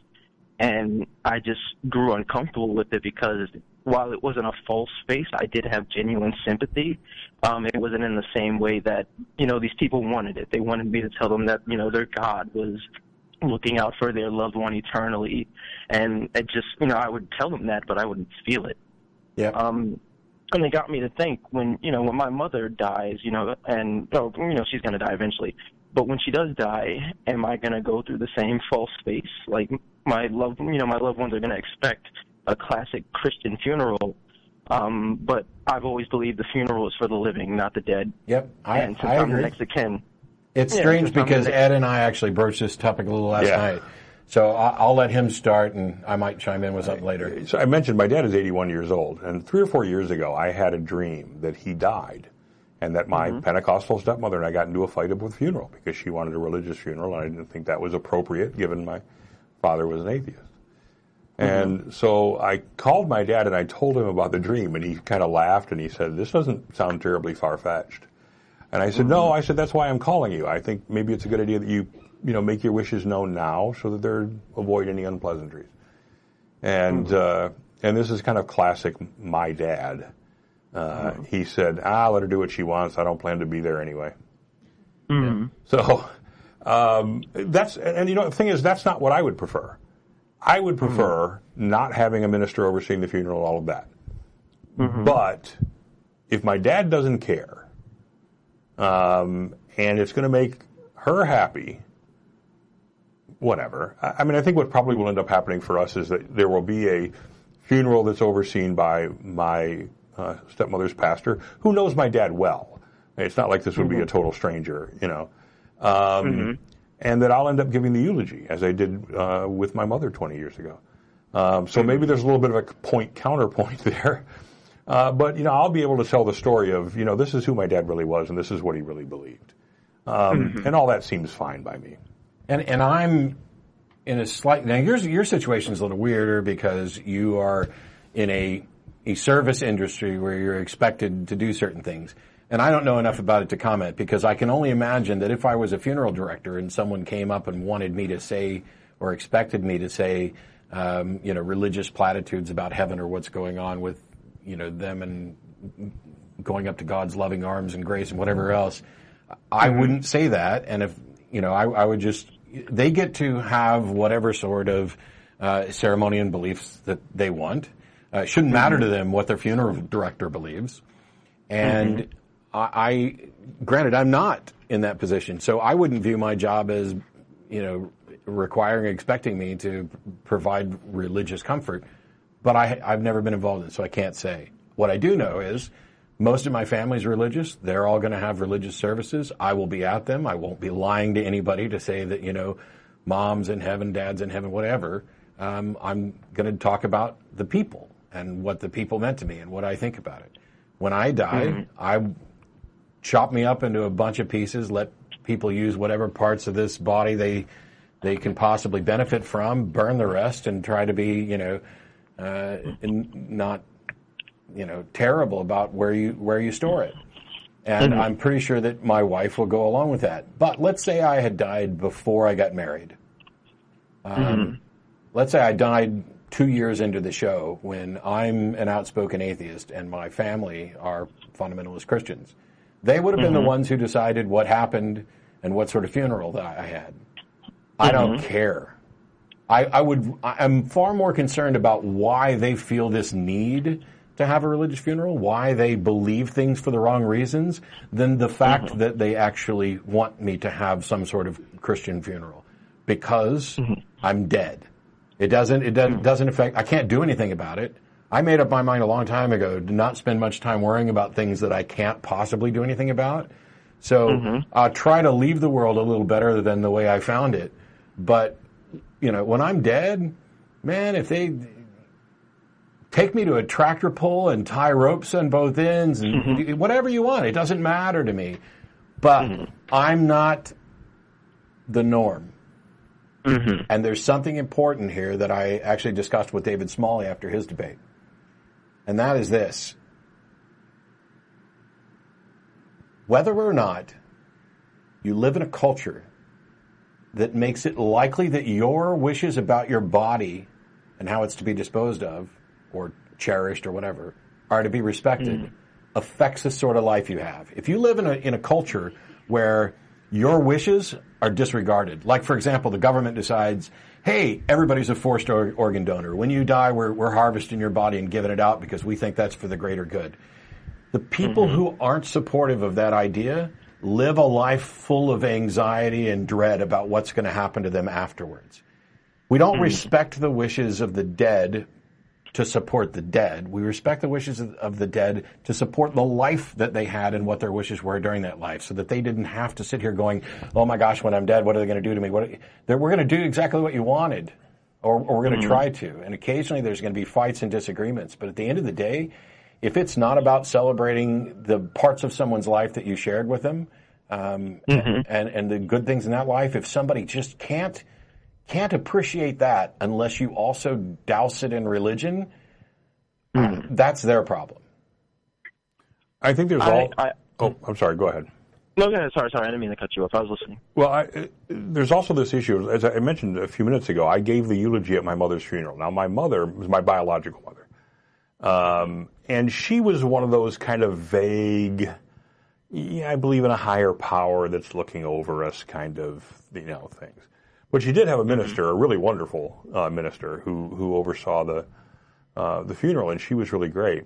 and I just grew uncomfortable with it because while it wasn't a false face, I did have genuine sympathy. Um, it wasn't in the same way that you know these people wanted it. They wanted me to tell them that you know their God was looking out for their loved one eternally, and it just you know I would tell them that, but I wouldn't feel it. Yeah. Um, and it got me to think when you know when my mother dies, you know, and oh, you know she's gonna die eventually. But when she does die, am I gonna go through the same false space? Like my loved, you know, my loved ones are gonna expect a classic Christian funeral. Um, but I've always believed the funeral is for the living, not the dead. Yep. I, and since I am the agree. next of kin, It's Yeah, strange because Ed and I actually broached this topic a little last Yeah. night. So I- I'll let him start, and I might chime in with something later. So I mentioned my dad is 81 years old, and three or four years ago, I had a dream that he died, and that my mm-hmm. Pentecostal stepmother and I got into a fight about the funeral because she wanted a religious funeral, and I didn't think that was appropriate given my father was an atheist. Mm-hmm. And so I called my dad and I told him about the dream, and he kind of laughed and he said, "This doesn't sound terribly far fetched." And I said, mm-hmm. "No," I said, "That's why I'm calling you. I think maybe it's a good idea that you, you know, make your wishes known now so that they avoid any unpleasantries." And uh, and this is kind of classic my dad. Uh, He said, "Ah, let her do what she wants. I don't plan to be there anyway." So um, that's and, and you know the thing is that's not what I would prefer. I would prefer not having a minister overseeing the funeral, all of that. But if my dad doesn't care, um, and it's going to make her happy, whatever. I, mean, I think what probably will end up happening for us is that there will be a funeral that's overseen by my uh, stepmother's pastor, who knows my dad well. It's not like this would be a total stranger, you know. Um, And that I'll end up giving the eulogy, as I did uh, with my mother 20 years ago. Um, so maybe there's a little bit of a point counterpoint there. Uh, but you know, I'll be able to tell the story of you know this is who my dad really was, and this is what he really believed, um, and all that seems fine by me. And and I'm in a slight now your your situation is a little weirder because you are in a a service industry where you're expected to do certain things. And I don't know enough about it to comment because I can only imagine that if I was a funeral director and someone came up and wanted me to say or expected me to say, um, you know, religious platitudes about heaven or what's going on with, you know, them and going up to God's loving arms and grace and whatever else, I wouldn't say that. And if, you know, I, I would just, they get to have whatever sort of uh, ceremony and beliefs that they want. Uh, it shouldn't matter to them what their funeral director believes. And I, I, granted, I'm not in that position, so I wouldn't view my job as, you know, requiring, expecting me to provide religious comfort. But I, I've never been involved in it, so I can't say. What I do know is most of my family's religious. They're all going to have religious services. I will be at them. I won't be lying to anybody to say that, you know, mom's in heaven, dad's in heaven, whatever. Um, I'm going to talk about the people and what the people meant to me and what I think about it. When I die, I chop me up into a bunch of pieces, let people use whatever parts of this body they they can possibly benefit from, burn the rest, and try to be, you know, uh, not, you know, terrible about where you where you store it. And mm-hmm. I'm pretty sure that my wife will go along with that. But let's say I had died before I got married. Um, mm-hmm. Let's say I died two years into the show when I'm an outspoken atheist and my family are fundamentalist Christians. They would have been the mm-hmm. ones who decided what happened and what sort of funeral that I had. I don't care. I, I would. I'm far more concerned about why they feel this need to have a religious funeral, why they believe things for the wrong reasons, than the fact mm-hmm. that they actually want me to have some sort of Christian funeral because mm-hmm. I'm dead. It doesn't. It doesn't, mm. doesn't affect. I can't do anything about it. I made up my mind a long time ago to not spend much time worrying about things that I can't possibly do anything about. So mm-hmm. I'll try to leave the world a little better than the way I found it. But you know, when I'm dead, man, if they take me to a tractor pull and tie ropes on both ends and mm-hmm. do whatever you want, it doesn't matter to me. But mm-hmm. I'm not the norm. Mm-hmm. And there's something important here that I actually discussed with David Smalley after his debate. And that is this. Whether or not you live in a culture that makes it likely that your wishes about your body and how it's to be disposed of or cherished or whatever are to be respected hmm. affects the sort of life you have. If you live in a, in a culture where your wishes are disregarded. Like, for example, the government decides, hey, everybody's a forced or- organ donor. When you die, we're, we're harvesting your body and giving it out because we think that's for the greater good. The people mm-hmm. who aren't supportive of that idea live a life full of anxiety and dread about what's going to happen to them afterwards. We don't hmm. respect the wishes of the dead to support the dead. We respect the wishes of, the dead to support the life that they had and what their wishes were during that life, so that they didn't have to sit here going, "Oh my gosh, when I'm dead, what are they going to do to me?" What they're, we're going to do exactly what you wanted, or, or we're going to try to. And occasionally, there's going to be fights and disagreements. But at the end of the day, if it's not about celebrating the parts of someone's life that you shared with them, um, and and the good things in that life, if somebody just can't can't appreciate that unless you also douse it in religion, uh, that's their problem. I think there's I- all. I- oh, I'm sorry. Go ahead. No, go ahead. Sorry, sorry. I didn't mean to cut you off. I was listening. Well, I, uh, there's also this issue, as I mentioned a few minutes ago. I gave the eulogy at my mother's funeral. Now, my mother was my biological mother, um, and she was one of those kind of vague. Yeah, I believe in a higher power that's looking over us, kind of you know things. But she did have a minister, a really wonderful uh, minister, who who oversaw the uh, the funeral, and she was really great.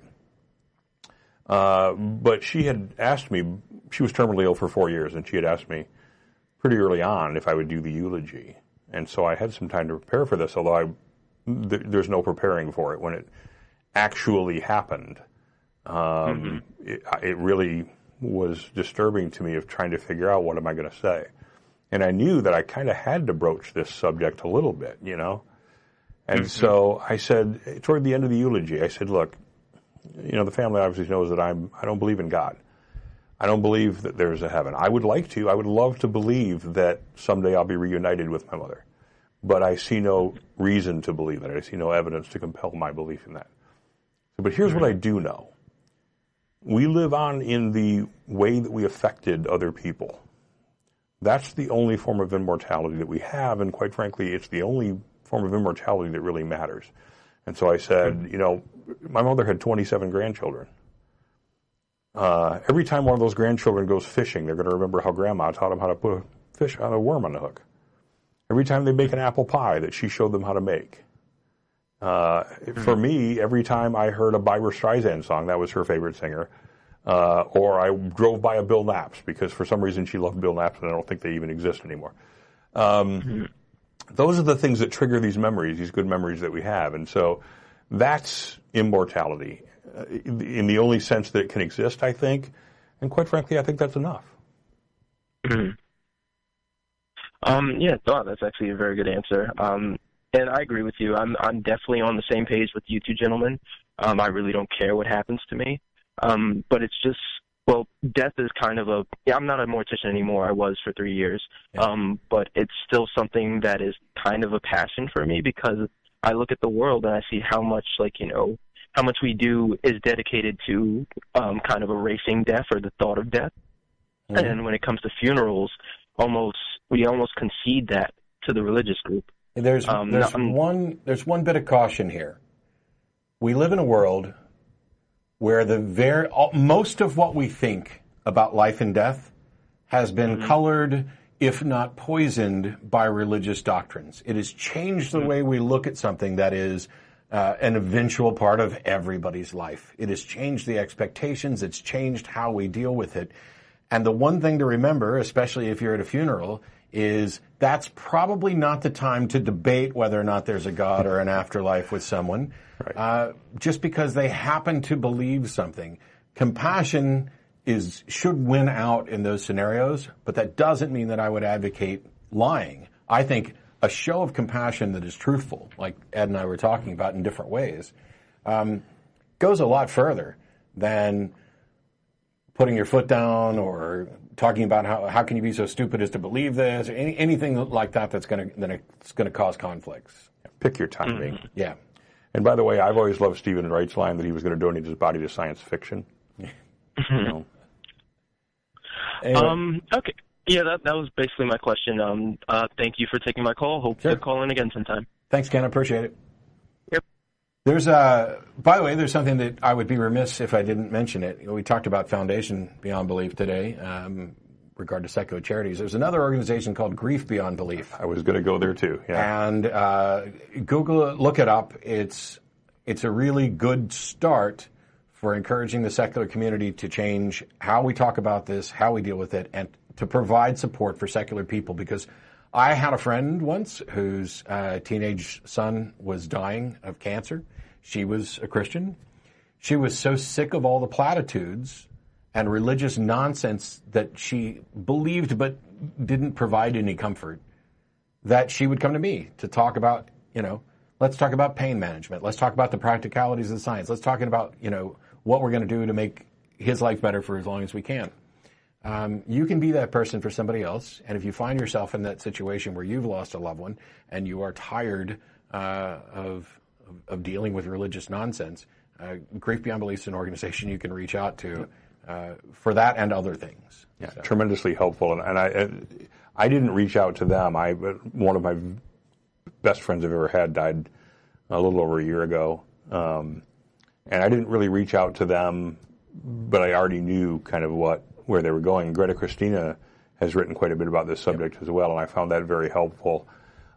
Uh, but she had asked me, she was terminally ill for four years, and she had asked me pretty early on if I would do the eulogy. And so I had some time to prepare for this, although I, th- there's no preparing for it. When it actually happened, um, it, it really was disturbing to me of trying to figure out what am I going to say. And I knew that I kind of had to broach this subject a little bit, you know? And mm-hmm. so I said, toward the end of the eulogy, I said, look, you know, the family obviously knows that I'm, I don't believe in God. I don't believe that there's a heaven. I would like to. I would love to believe that someday I'll be reunited with my mother. But I see no reason to believe that. I see no evidence to compel my belief in that. But here's what I mm-hmm. do know. We live on in the way that we affected other people. That's the only form of immortality that we have, and quite frankly, it's the only form of immortality that really matters. And so I said, you know, my mother had 27 grandchildren. Uh, every time one of those grandchildren goes fishing, they're going to remember how grandma taught them how to put a fish on a worm on the hook. Every time they make an apple pie that she showed them how to make. Uh, For me, every time I heard a Barbra Streisand song, that was her favorite singer, uh, or I drove by a Bill Knapp's because for some reason she loved Bill Knapp's and I don't think they even exist anymore. Um, those are the things that trigger these memories, these good memories that we have. And so that's immortality uh, in the only sense that it can exist, I think. And quite frankly, I think that's enough. Um, yeah, that's actually a very good answer. Um, and I agree with you. I'm I'm definitely on the same page with you two gentlemen. Um, I really don't care what happens to me. Um, but it's just well, death is kind of a yeah. I'm not a mortician anymore. I was for three years. Um, but it's still something that is kind of a passion for me because I look at the world and I see how much like you know how much we do is dedicated to um, kind of erasing death or the thought of death. And when it comes to funerals, almost we almost concede that to the religious group. There's Um, there's no, one there's one bit of caution here. We live in a world where the very most of what we think about life and death has been colored, if not poisoned, by religious doctrines. It has changed the way we look at something that is uh, an eventual part of everybody's life. It has changed the expectations. It's changed how we deal with it. And the one thing to remember, especially if you're at a funeral, is that's probably not the time to debate whether or not there's a God or an afterlife with someone, uh, just because they happen to believe something. Compassion is should win out in those scenarios, but that doesn't mean that I would advocate lying. I think a show of compassion that is truthful, like Ed and I were talking about in different ways, um, goes a lot further than putting your foot down or talking about how, how can you be so stupid as to believe this or any, anything like that that's going to that's going to cause conflicts. Pick your timing. Yeah. And by the way, I've always loved Steven Wright's line that he was going to donate his body to science fiction. You know, Anyway, Um, okay. Yeah, that that was basically my question. Um, uh, thank you for taking my call. Hope Sure. to call in again sometime. thanks, Ken. I appreciate it. There's a, by the way, there's something that I would be remiss if I didn't mention it. We talked about Foundation Beyond Belief today. Um, regard to secular charities. There's another organization called Grief Beyond Belief. I was going to go there too. Yeah. And uh, Google it, look it up. It's it's a really good start for encouraging the secular community to change how we talk about this, how we deal with it, and to provide support for secular people. Because I had a friend once whose uh, teenage son was dying of cancer. She was a Christian. She was so sick of all the platitudes and religious nonsense that she believed but didn't provide any comfort that she would come to me to talk about, you know, let's talk about pain management. Let's talk about the practicalities of the science. Let's talk about, you know, what we're going to do to make his life better for as long as we can. Um, you can be that person for somebody else, and if you find yourself in that situation where you've lost a loved one and you are tired uh, of, of dealing with religious nonsense, uh, Grief Beyond Belief is an organization you can reach out to uh, for that and other things. Yeah, so. tremendously helpful. And, and, I, I didn't reach out to them. I one of my best friends I've ever had died a little over a year ago, um, and I didn't really reach out to them, but I already knew kind of what where they were going. Greta Christina has written quite a bit about this subject yep. as well, and I found that very helpful.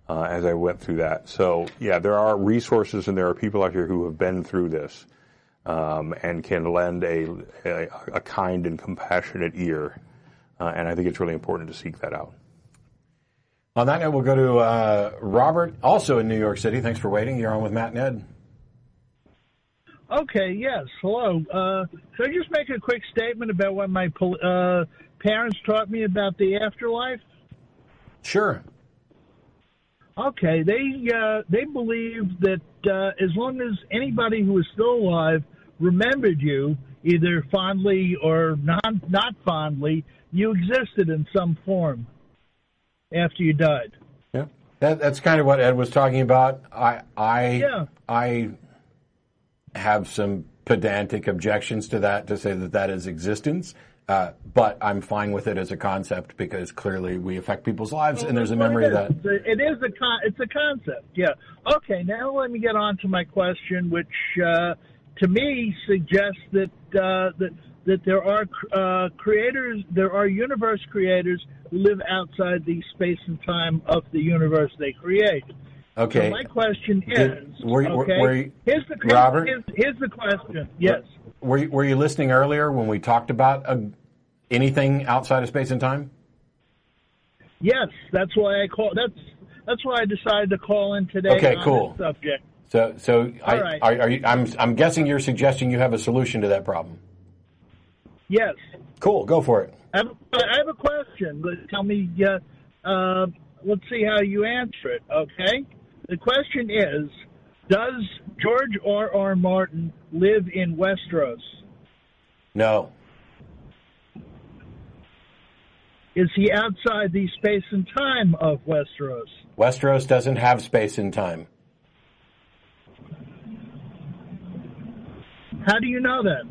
Uh, as I went through that. So, yeah, there are resources and there are people out here who have been through this um, and can lend a, a, a, kind and compassionate ear. Uh, and I think it's really important to seek that out. On that note, we'll go to uh, Robert, also in New York City. Thanks for waiting. You're on with Matt and Ed. Okay, yes. Hello. Uh, could I just make a quick statement about what my uh, parents taught me about the afterlife? Sure. Okay, they uh, they believe that uh, as long as anybody who is still alive remembered you, either fondly or non not fondly, you existed in some form after you died. Yeah, that, that's kind of what Ed was talking about. I I yeah. I have some pedantic objections to that to say that that is existence. Uh, but I'm fine with it as a concept because clearly we affect people's lives, and there's a memory that it is a con- it's a concept. Yeah. Okay. Now let me get on to my question, which uh, to me suggests that uh, that that there are uh, creators, there are universe creators who live outside the space and time of the universe they create. Okay. So my question is, were, okay, were you, here's the Robert. Here's, here's, the question. Yes. Were you, were you listening earlier when we talked about uh, anything outside of space and time? Yes, that's why I call. That's that's why I decided to call in today. Okay, cool. subject. So, so I, right. are, are you, I'm, I'm guessing you're suggesting you have a solution to that problem. Yes. Cool. Go for it. I have, I have a question. Tell me. Uh, uh, let's see how you answer it. Okay. The question is: Does George R. R. Martin live in Westeros? No. Is he outside the space and time of Westeros? Westeros doesn't have space and time. How do you know that?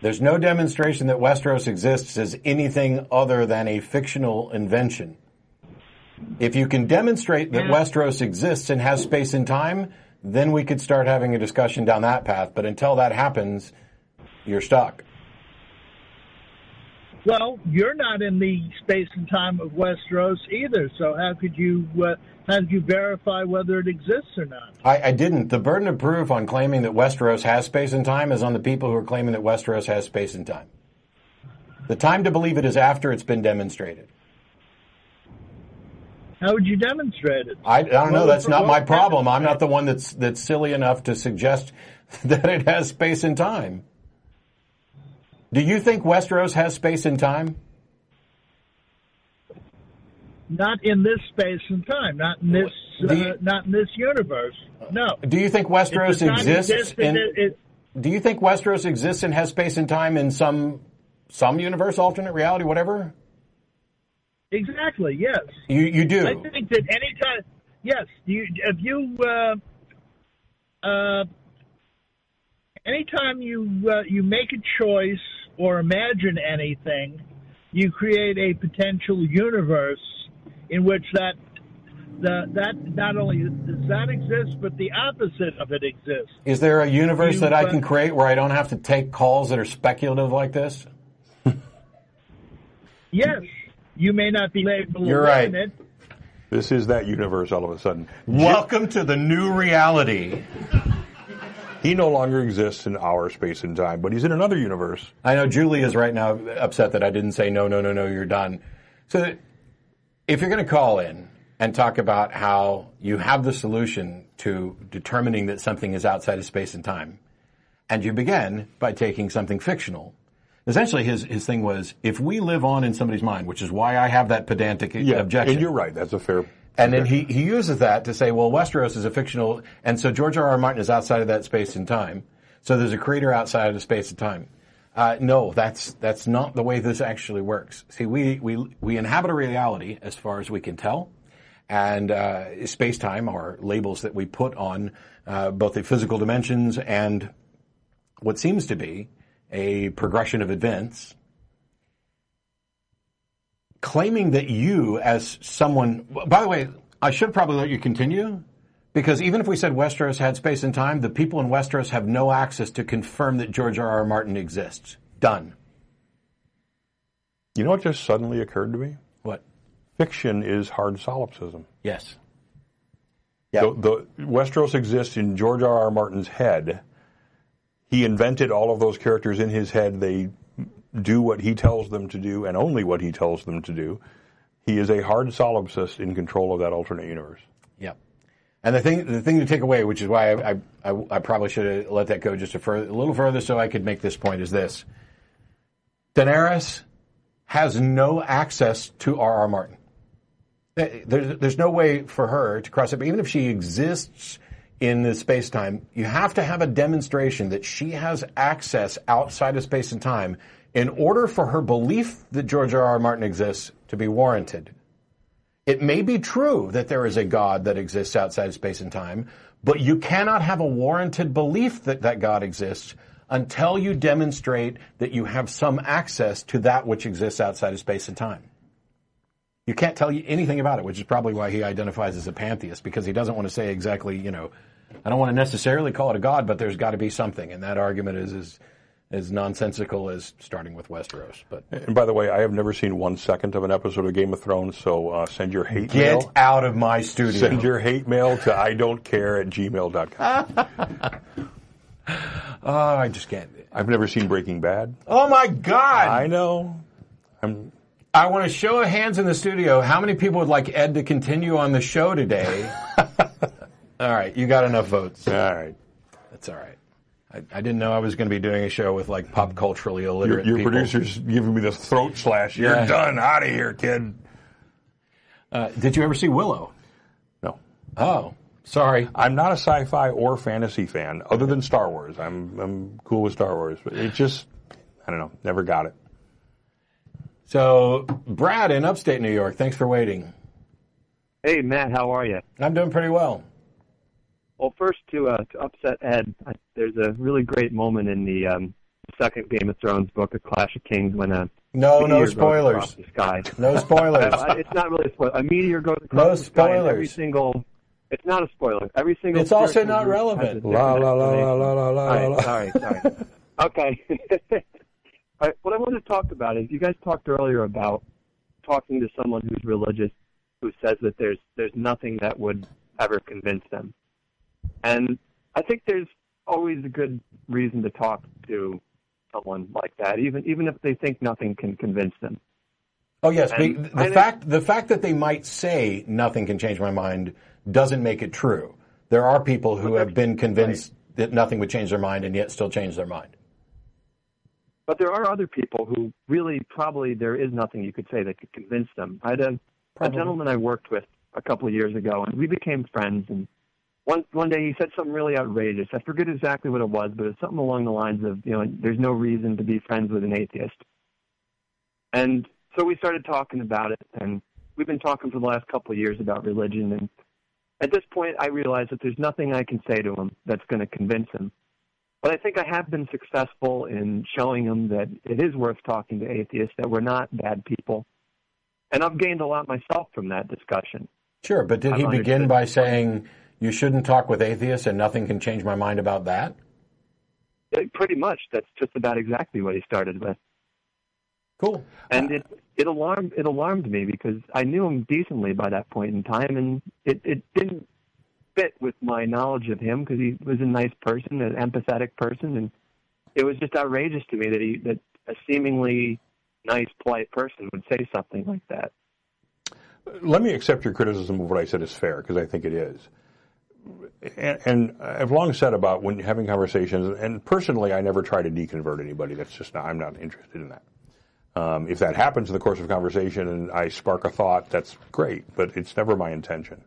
There's no demonstration that Westeros exists as anything other than a fictional invention. If you can demonstrate that Westeros exists and has space and time, then we could start having a discussion down that path. But until that happens, you're stuck. Well, you're not in the space and time of Westeros either. So how could you uh, how did you verify whether it exists or not? I, I, didn't. The burden of proof on claiming that Westeros has space and time is on the people who are claiming that Westeros has space and time. The time to believe it is after it's been demonstrated. How would you demonstrate it? I, I don't know. That's not my problem. I'm not the one that's that's silly enough to suggest that it has space and time. Do you think Westeros has space and time? Not in this space and time. Not in this. You, uh, not in this universe. No. Do you think Westeros exists in? It, it, do you think Westeros exists and has space and time in some some universe, alternate reality, whatever? Exactly. Yes. You you do. I think that anytime. Yes. You if you. Uh, uh, anytime you uh, you make a choice or imagine anything, you create a potential universe in which that the, that not only does that exist, but the opposite of it exists. Is there a universe you, that I can create where I don't have to take calls that are speculative like this? yes, you may not be able You're to right. learn it. This is that universe all of a sudden. Welcome to the new reality. He no longer exists in our space and time, but he's in another universe. I know Julie is right now upset that I didn't say no, no, no, no, you're done. So if you're going to call in and talk about how you have the solution to determining that something is outside of space and time, and you begin by taking something fictional, essentially his, his thing was, if we live on in somebody's mind, which is why I have that pedantic objection. and you're right. That's a fair. And then he, he uses that to say, well, Westeros is a fictional, and so George R. R. Martin is outside of that space and time. So there's a creator outside of the space and time. Uh, no, that's that's not the way this actually works. See, we we we inhabit a reality as far as we can tell, and uh, space time are labels that we put on uh, both the physical dimensions and what seems to be a progression of events claiming that you, as someone, by the way, I should probably let you continue because even if we said Westeros had space and time, the people in Westeros have no access to confirm that George R. R. Martin exists. Done. You know what just suddenly occurred to me? What? Fiction is hard solipsism. Yes. The, the Westeros exists in George R. R. Martin's head. He invented all of those characters in his head. They do what he tells them to do and only what he tells them to do. He is a hard solipsist in control of that alternate universe. Yep. And the thing, the thing to take away, which is why I, I, I, I probably should have let that go just a, further, a little further so I could make this point, is this. Daenerys has no access to R. R. Martin. There's, there's no way for her to cross it. Even if she exists in the space time, you have to have a demonstration that she has access outside of space and time in order for her belief that George R. R. Martin exists to be warranted. It may be true that there is a God that exists outside of space and time, but you cannot have a warranted belief that that God exists until you demonstrate that you have some access to that which exists outside of space and time. You can't tell you anything about it, which is probably why he identifies as a pantheist, because he doesn't want to say exactly, you know, I don't want to necessarily call it a God, but there's got to be something. And that argument is as, as nonsensical as starting with Westeros. But And by the way, I have never seen one second of an episode of Game of Thrones, so uh, send your hate get mail. out of my studio. Send your hate mail to I don't care at gmail.com. oh, I just can't. I've never seen Breaking Bad. Oh my God! I know. I'm, I want to show of hands in the studio. How many people would like Ed to continue on the show today? all right, you got enough votes. all right. That's all right. I, I didn't know I was going to be doing a show with like pop culturally Your, illiterate your people. producer's giving me the throat slash. You're done. Out of here, kid. Uh, did you ever see Willow? No. Oh, sorry. I'm not a sci-fi or fantasy fan, other than Star Wars. I'm I'm cool with Star Wars, but it just I don't know, never got it. So, Brad in upstate New York, thanks for waiting. Hey, Matt, how are you? I'm doing pretty well. Well, first to uh, to upset Ed, I, there's a really great moment in the um, second Game of Thrones book, A Clash of Kings, when a No, meteor no goes spoilers. across the sky. No spoilers. It's not really a spoiler. A meteor goes across No the sky, and every single. It's not a spoiler. Every single. It's also not group has a relevant. different La la la la la la la. All right, la. sorry, sorry. Okay. Right, what I wanted to talk about is you guys talked earlier about talking to someone who's religious who says that there's there's nothing that would ever convince them. And I think there's always a good reason to talk to someone like that, even even if they think nothing can convince them. Oh yes, And the fact the fact that they might say nothing can change my mind doesn't make it true. There are people who have been convinced that nothing would change their mind and yet still change their mind. But there are other people who really probably there is nothing you could say that could convince them. I had a, a gentleman I worked with a couple of years ago, and we became friends. And one one day he said something really outrageous. I forget exactly what it was, but it's something along the lines of, you know, there's no reason to be friends with an atheist. And so we started talking about it, and we've been talking for the last couple of years about religion. And at this point, I realize that there's nothing I can say to him that's going to convince him. But I think I have been successful in showing them that it is worth talking to atheists, that we're not bad people. And I've gained a lot myself from that discussion. Sure, but did he begin by saying you shouldn't talk with atheists and nothing can change my mind about that? Uh, Pretty much, that's just about exactly what he started with. Cool. And it it alarmed it alarmed me because I knew him decently by that point in time, and it it didn't fit with my knowledge of him because he was a nice person, an empathetic person, and it was just outrageous to me that he that a seemingly nice, polite person would say something like that. Let me accept your criticism of what I said is fair because I think it is. And, and, I've long said about when having conversations, and personally, I never try to deconvert anybody. That's just not, I'm not interested in that. Um, if that happens in the course of conversation and I spark a thought, that's great, but it's never my intention.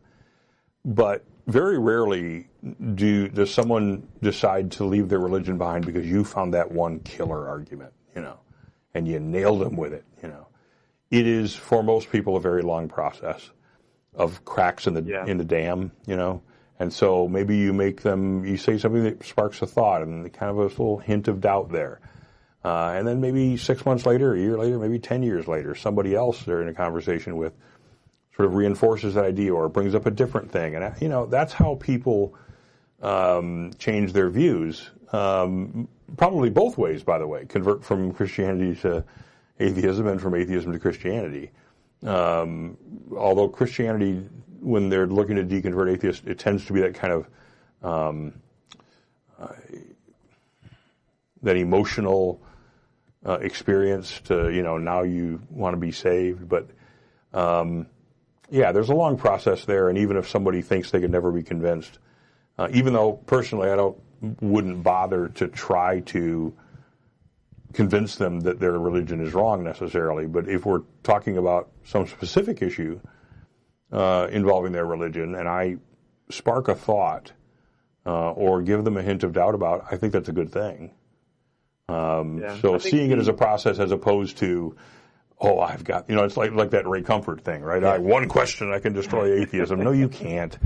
But very rarely do does someone decide to leave their religion behind because you found that one killer argument, you know, and you nailed them with it, you know. It is for most people a very long process of cracks in the Yeah. in the dam, you know. And so maybe you make them, you say something that sparks a thought and kind of a little hint of doubt there. Uh, and then maybe six months later, a year later, maybe 10 years later, somebody else they're in a conversation with sort of reinforces that idea or brings up a different thing. And, you know, that's how people um, change their views. Um, probably both ways, by the way, convert from Christianity to atheism and from atheism to Christianity. Um, although Christianity, when they're looking to deconvert atheists, it tends to be that kind of um, uh, that emotional uh, experience to you know now you want to be saved, but um, yeah, there's a long process there, and even if somebody thinks they could never be convinced, uh, even though personally I don't wouldn't bother to try to convince them that their religion is wrong necessarily, but if we're talking about some specific issue uh, involving their religion, and I spark a thought uh, or give them a hint of doubt about, I think that's a good thing. Um, Yeah. So seeing it as a process as opposed to, oh, I've got, you know, it's like like that Ray Comfort thing, right? I one question I can destroy atheism. no, you can't.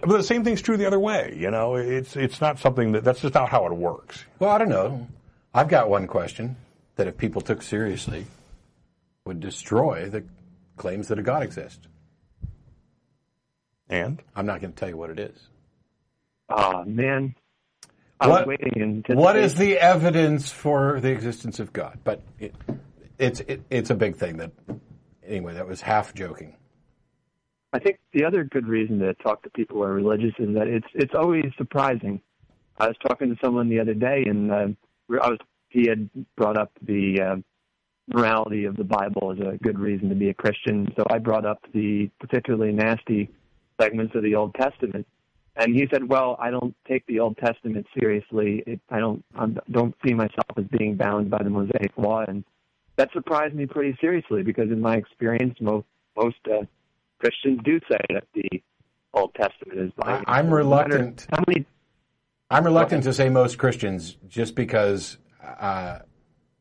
But the same thing's true the other way. You know, it's it's not something that that's just not how it works. Well, I don't know. I've got one question that if people took seriously would destroy the claims that a God exists. And I'm not going to tell you what it is. Oh man, I What- was waiting. What is the evidence for the existence of God? But it, it's it, it's a big thing that anyway. That was half joking. I think the other good reason to talk to people who are religious is that it's it's always surprising. I was talking to someone the other day, and uh, I was he had brought up the uh, morality of the Bible as a good reason to be a Christian. So I brought up the particularly nasty segments of the Old Testament, and he said, "Well, I don't take the Old Testament seriously. It, I don't I don't see myself as being bound by the Mosaic Law." And that surprised me pretty seriously because, in my experience, most most uh, Christians do say that the Old Testament is binding. I'm reluctant- How many? I'm reluctant to say most Christians just because uh,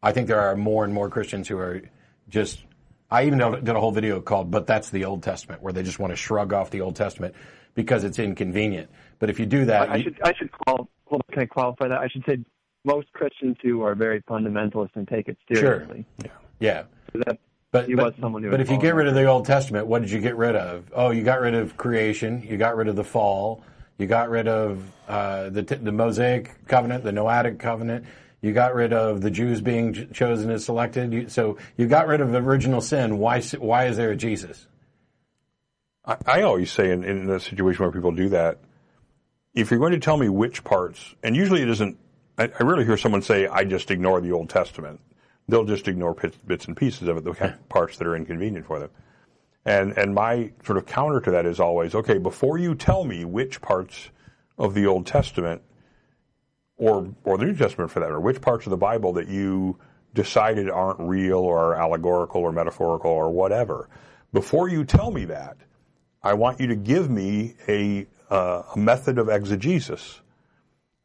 I think there are more and more Christians who are just. I even did a whole video called "But That's the Old Testament," where they just want to shrug off the Old Testament because it's inconvenient. But if you do that, I should I should qual. Hold on, can I qualify that? I should say most Christians who are very fundamentalist and take it seriously. Sure. yeah. So that But, he but, was someone who but if you get rid of the Old Testament, what did you get rid of? Oh, you got rid of creation. You got rid of the fall. You got rid of uh, the the Mosaic covenant, the Noahic covenant. You got rid of the Jews being ch- chosen as selected. You, so you got rid of the original sin. Why why is there a Jesus? I, I always say in, in a situation where people do that, if you're going to tell me which parts, and usually it isn't, I, I rarely hear someone say, I just ignore the Old Testament. They'll just ignore bits, bits and pieces of it, the parts that are inconvenient for them. And, and my sort of counter to that is always, okay, before you tell me which parts of the Old Testament or, or the New Testament for that, or which parts of the Bible that you decided aren't real or are allegorical or metaphorical or whatever, before you tell me that, I want you to give me a, uh, a method of exegesis.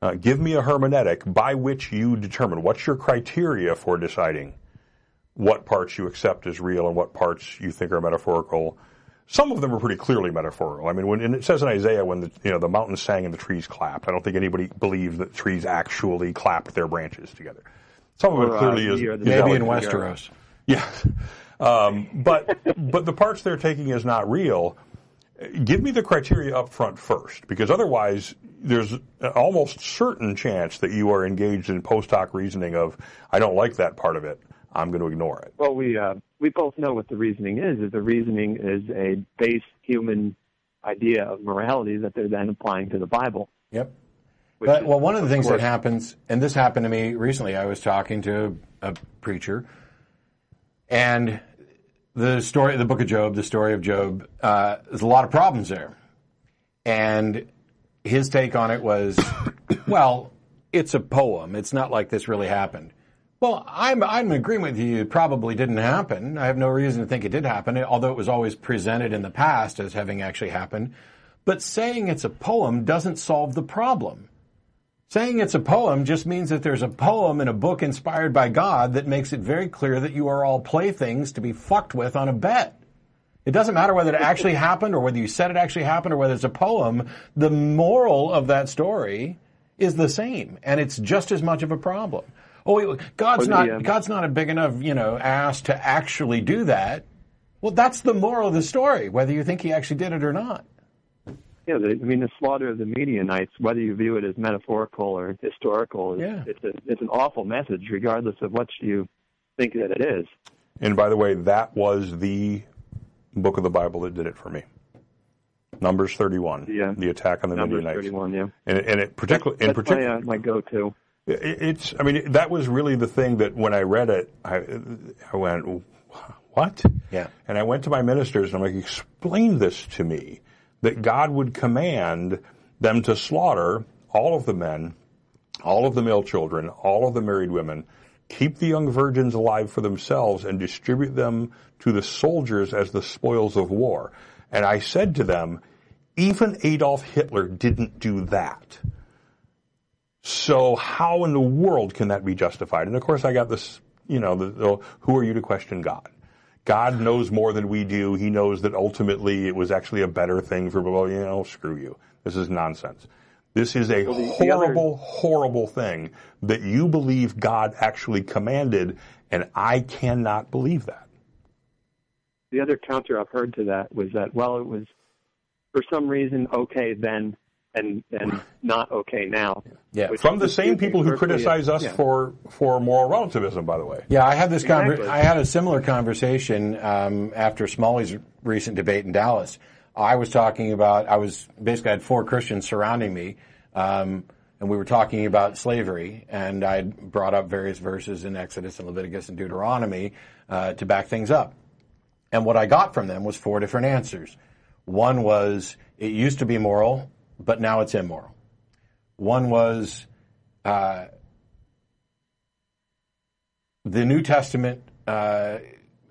Uh, give me a hermeneutic by which you determine what's your criteria for deciding what parts you accept as real and what parts you think are metaphorical. Some of them are pretty clearly metaphorical. I mean, when and it says in Isaiah when the you know the mountains sang and the trees clapped. I don't think anybody believes that trees actually clapped their branches together. Some of it Or, uh, clearly is, the- is Maybe in. Westeros. Yeah. Um, but but the parts they're taking is not real. Give me the criteria up front first, because otherwise there's an almost certain chance that you are engaged in post hoc reasoning of I don't like that part of it. I'm going to ignore it. Well, we uh, we both know what the reasoning is. Is the reasoning is a base human idea of morality that they're then applying to the Bible. Yep. But, is, well, one of the things that happens, and this happened to me recently, I was talking to a preacher, and the story, the book of Job, the story of Job, uh, there's a lot of problems there. And his take on it was, well, it's a poem. It's not like this really happened. Well, I'm, I'm in agreement with you. It probably didn't happen. I have no reason to think it did happen, although it was always presented in the past as having actually happened. But saying it's a poem doesn't solve the problem. Saying it's a poem just means that there's a poem in a book inspired by God that makes it very clear that you are all playthings to be fucked with on a bet. It doesn't matter whether it actually happened or whether you said it actually happened or whether it's a poem. The moral of that story is the same, and it's just as much of a problem. Oh, wait, God's not um, God's not a big enough, you know, ass to actually do that. Well, that's the moral of the story, whether you think he actually did it or not. Yeah, the, I mean, the slaughter of the Midianites, whether you view it as metaphorical or historical, is, Yeah. it's a it's an awful message, regardless of what you think that it is. And by the way, that was the book of the Bible that did it for me. Numbers 31, Yeah. the attack on the Numbers Midianites. thirty-one, yeah. And, and it particularly, in That's particular, my, uh, my go-to. It- It's, I mean, that was really the thing that when I read it, I, I went, what? Yeah. And I went to my ministers and I'm like, explain this to me. That God would command them to slaughter all of the men, all of the male children, all of the married women, keep the young virgins alive for themselves and distribute them to the soldiers as the spoils of war. And I said to them, even Adolf Hitler didn't do that. So how in the world can that be justified? And of course, I got this, you know, the, the, who are you to question God? God knows more than we do. He knows that ultimately it was actually a better thing for, well, you know, screw you. This is nonsense. This is a Well, the- the other- horrible, horrible thing that you believe God actually commanded, and I cannot believe that. The other counter I've heard to that was that well, it was for some reason okay then, and and not okay now. Yeah. From the same people who criticize us yeah. for, for moral relativism, by the way. Yeah, I had this conver- I had a similar conversation um, after Smalley's recent debate in Dallas. I was talking about I was basically I had four Christians surrounding me, um, and we were talking about slavery, and I brought up various verses in Exodus and Leviticus and Deuteronomy uh, to back things up. And what I got from them was four different answers. One was it used to be moral, but now it's immoral. One was uh, the New Testament uh,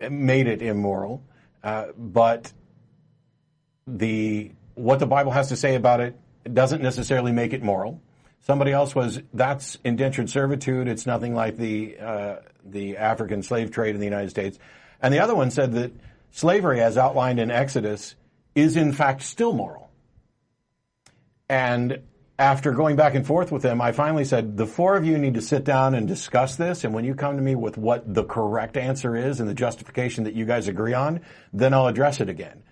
made it immoral, uh, but the what the Bible has to say about it doesn't necessarily make it moral. Somebody else was that's indentured servitude. It's nothing like the uh, the African slave trade in the United States. And the other one said that slavery, as outlined in Exodus, is in fact still moral. And after going back and forth with them, I finally said, the four of you need to sit down and discuss this. And when you come to me with what the correct answer is and the justification that you guys agree on, then I'll address it again.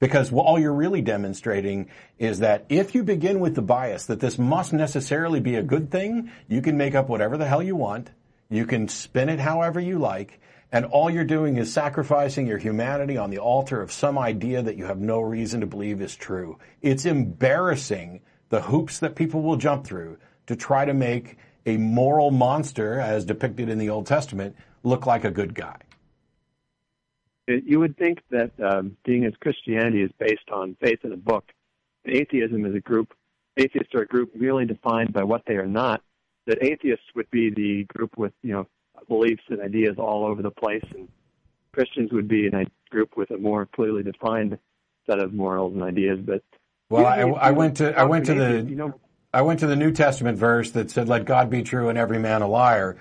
Because all you're really demonstrating is that if you begin with the bias that this must necessarily be a good thing, you can make up whatever the hell you want. You can spin it however you like. And all you're doing is sacrificing your humanity on the altar of some idea that you have no reason to believe is true. It's embarrassing the hoops that people will jump through to try to make a moral monster, as depicted in the Old Testament, look like a good guy. You would think that um, being as Christianity is based on faith in a book, atheism is a group, atheists are a group merely defined by what they are not, that atheists would be the group with, you know, beliefs and ideas all over the place, and Christians would be in a group with a more clearly defined set of morals and ideas. But Well, I, I went to I went to the you know, I went to the New Testament verse that said, "Let God be true and every man a liar,"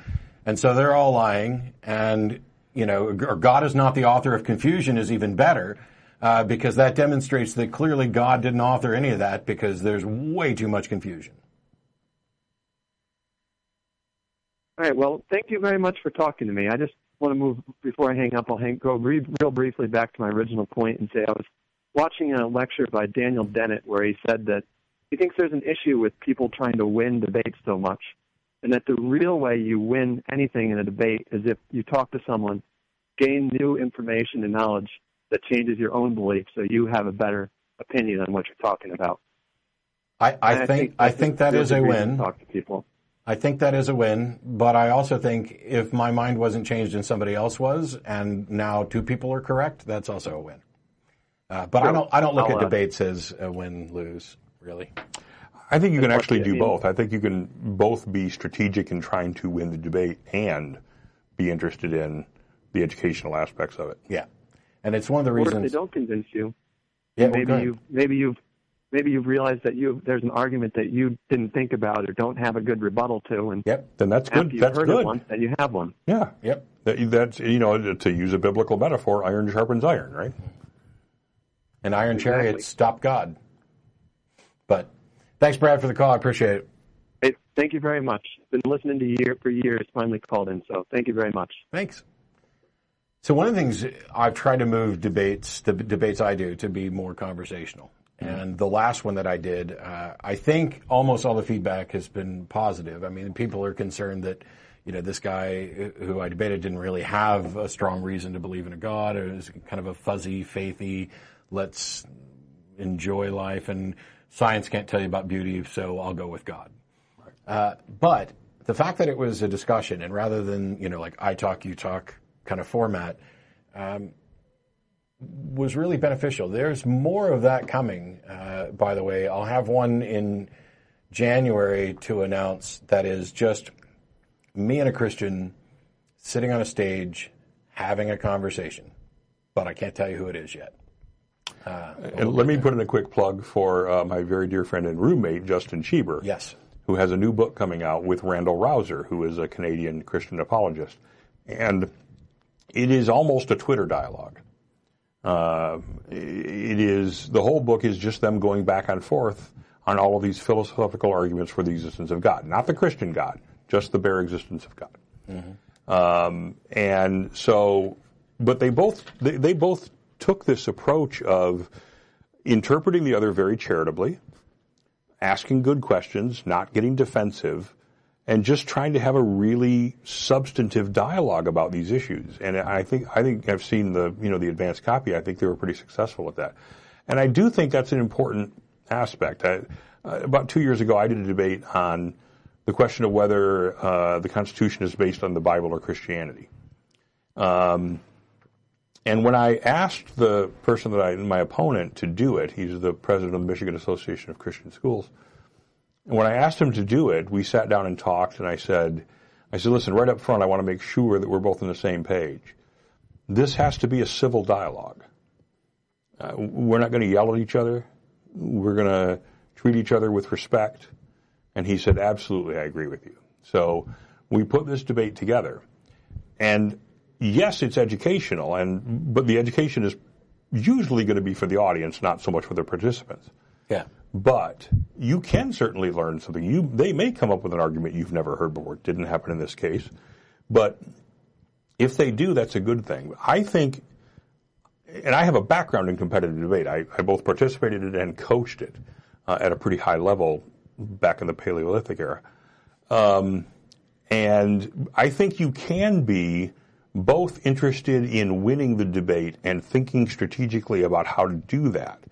and so they're all lying. And you know, or God is not the author of confusion is even better uh, because that demonstrates that clearly God didn't author any of that because there's way too much confusion. All right. Well, thank you very much for talking to me. I just want to move before I hang up. I'll hang, go re- real briefly back to my original point and say I was watching a lecture by Daniel Dennett where he said that he thinks there's an issue with people trying to win debates so much. and that the real way you win anything in a debate is if you talk to someone, gain new information and knowledge that changes your own beliefs, so you have a better opinion on what you're talking about. I, I And think I think that is a reason to win. Talk to people. I think that is a win, but I also think if my mind wasn't changed and somebody else was, and now two people are correct, that's also a win. Uh, but I don't I don't look I'll, at uh, debates as a win lose really. I think you can actually do both. I think you can both be strategic in trying to win the debate and be interested in the educational aspects of it. Yeah, and it's one of the Or if they don't convince you, Yeah, well, maybe go ahead. you maybe you've maybe you've realized that you there's an argument that you didn't think about or don't have a good rebuttal to, and Yep. Then that's good. you've That's heard good. once, then you have one. Yeah. Yep. That, that's you know to use a biblical metaphor, iron sharpens iron, right? And Iron Exactly. Chariot stop God. But thanks, Brad, for the call. I appreciate it. Hey, thank you very much. Been listening to you year for years. Finally called in, so thank you very much. Thanks. So one of the things I've tried to move debates, the debates I do, to be more conversational. And the last one that I did, uh, I think almost all the feedback has been positive. I mean, people are concerned that, you know, this guy who I debated didn't really have a strong reason to believe in a God. It was kind of a fuzzy, faithy, let's enjoy life, and science can't tell you about beauty, so I'll go with God. Uh, but the fact that it was a discussion, and rather than you know like I talk, you talk kind of format, um, was really beneficial. There's more of that coming. Uh, by the way, I'll have one in January to announce that is just me and a Christian sitting on a stage having a conversation, but I can't tell you who it is yet. And let me put in a quick plug for uh, my very dear friend and roommate Justin Schieber. Yes. who has a new book coming out with Randal Rauser, who is a Canadian Christian apologist. And it is almost a Twitter dialogue. Uh, it is, the whole book is just them going back and forth on all of these philosophical arguments for the existence of God. Not the Christian God, just the bare existence of God. Um, and so, but they both, they, they both took this approach of interpreting the other very charitably, asking good questions, not getting defensive, and just trying to have a really substantive dialogue about these issues. And I think I think I've seen the you know the advanced copy. I think they were pretty successful at that. And I do think that's an important aspect. I, uh, about two years ago, I did a debate on the question of whether uh, the Constitution is based on the Bible or Christianity. Um, and when I asked the person that I, my opponent, to do it, he's the president of the Michigan Association of Christian Schools. And when I asked him to do it, we sat down and talked, and I said, I said, listen, right up front, I want to make sure that we're both on the same page. This has to be a civil dialogue. Uh, we're not going to yell at each other. We're going to treat each other with respect. And he said, absolutely, I agree with you. So we put this debate together. And yes, it's educational, and but the education is usually going to be for the audience, not so much for the participants. Yeah. But you can certainly learn something. You they may come up with an argument you've never heard before. It didn't happen in this case, but if they do, that's a good thing. I think, and I have a background in competitive debate. I, I both participated in it and coached it uh, at a pretty high level back in the Paleolithic era. Um, and I think you can be both interested in winning the debate and thinking strategically about how to do that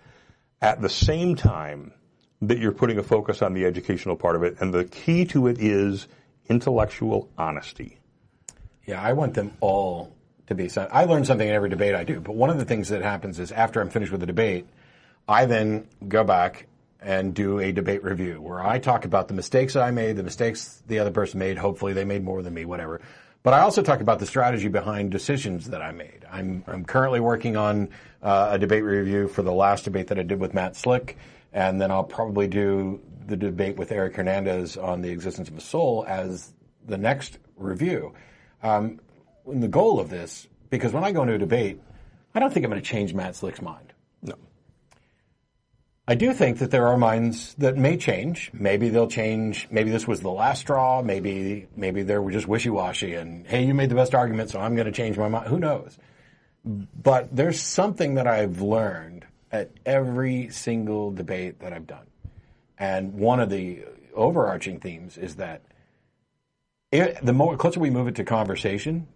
at the same time that you're putting a focus on the educational part of it. And the key to it is intellectual honesty. Yeah, I want them all to be. I learn something in every debate I do. But one of the things that happens is after I'm finished with the debate, I then go back and do a debate review where I talk about the mistakes I made, the mistakes the other person made. Hopefully, they made more than me, whatever. But I also talk about the strategy behind decisions that I made. I'm, I'm currently working on uh, a debate review for the last debate that I did with Matt Slick, and then I'll probably do the debate with Eric Hernandez on the existence of a soul as the next review. Um, and the goal of this, because when I go into a debate, I don't think I'm going to change Matt Slick's mind. No. I do think that there are minds that may change. Maybe they'll change. Maybe this was the last straw. Maybe maybe they were just wishy washy. And hey, you made the best argument, so I'm going to change my mind. Who knows? But there's something that I've learned at every single debate that I've done, and one of the overarching themes is that it, the more closer we move it to conversation,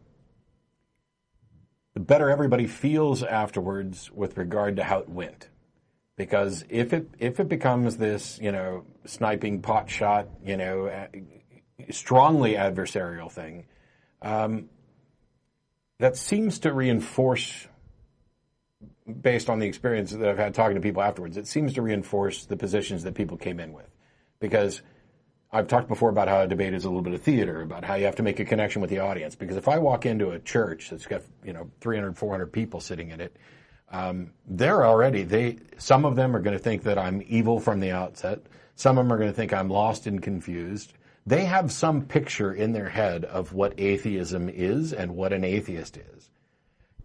the better everybody feels afterwards with regard to how it went. Because if it if it becomes this, you know, sniping pot shot, you know, strongly adversarial thing, um, that seems to reinforce, based on the experience that I've had talking to people afterwards, it seems to reinforce the positions that people came in with. Because I've talked before about how a debate is a little bit of theater, about how you have to make a connection with the audience. Because if I walk into a church that's got, you know, 300, 400 people sitting in it, um, they're already, they, some of them are going to think that I'm evil from the outset. Some of them are going to think I'm lost and confused. They have some picture in their head of what atheism is and what an atheist is.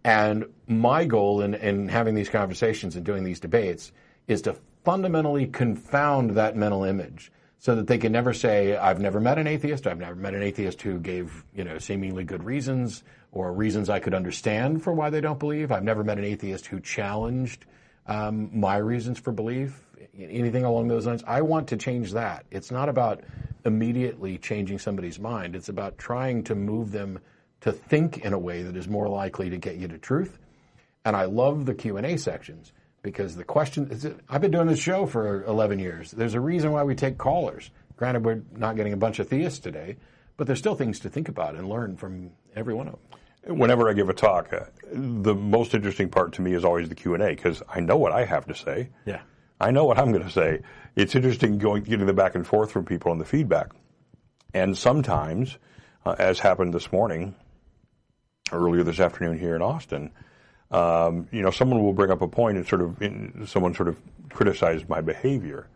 And my goal in, in having these conversations and doing these debates is to fundamentally confound that mental image so that they can never say, I've never met an atheist, I've never met an atheist who gave, you know, seemingly good reasons or reasons I could understand for why they don't believe. I've never met an atheist who challenged um, my reasons for belief, anything along those lines. I want to change that. It's not about immediately changing somebody's mind. It's about trying to move them to think in a way that is more likely to get you to truth. And I love the Q&A sections because the question is, I've been doing this show for 11 years. There's a reason why we take callers. Granted, we're not getting a bunch of theists today, but there's still things to think about and learn from every one of them. Whenever I give a talk, uh, the most interesting part to me is always the Q and A because I know what I have to say. Yeah, I know what I'm going to say. It's interesting going getting the back and forth from people and the feedback, and sometimes, uh, as happened this morning, earlier this afternoon here in Austin, um, you know, someone will bring up a point and sort of in, someone sort of criticized my behavior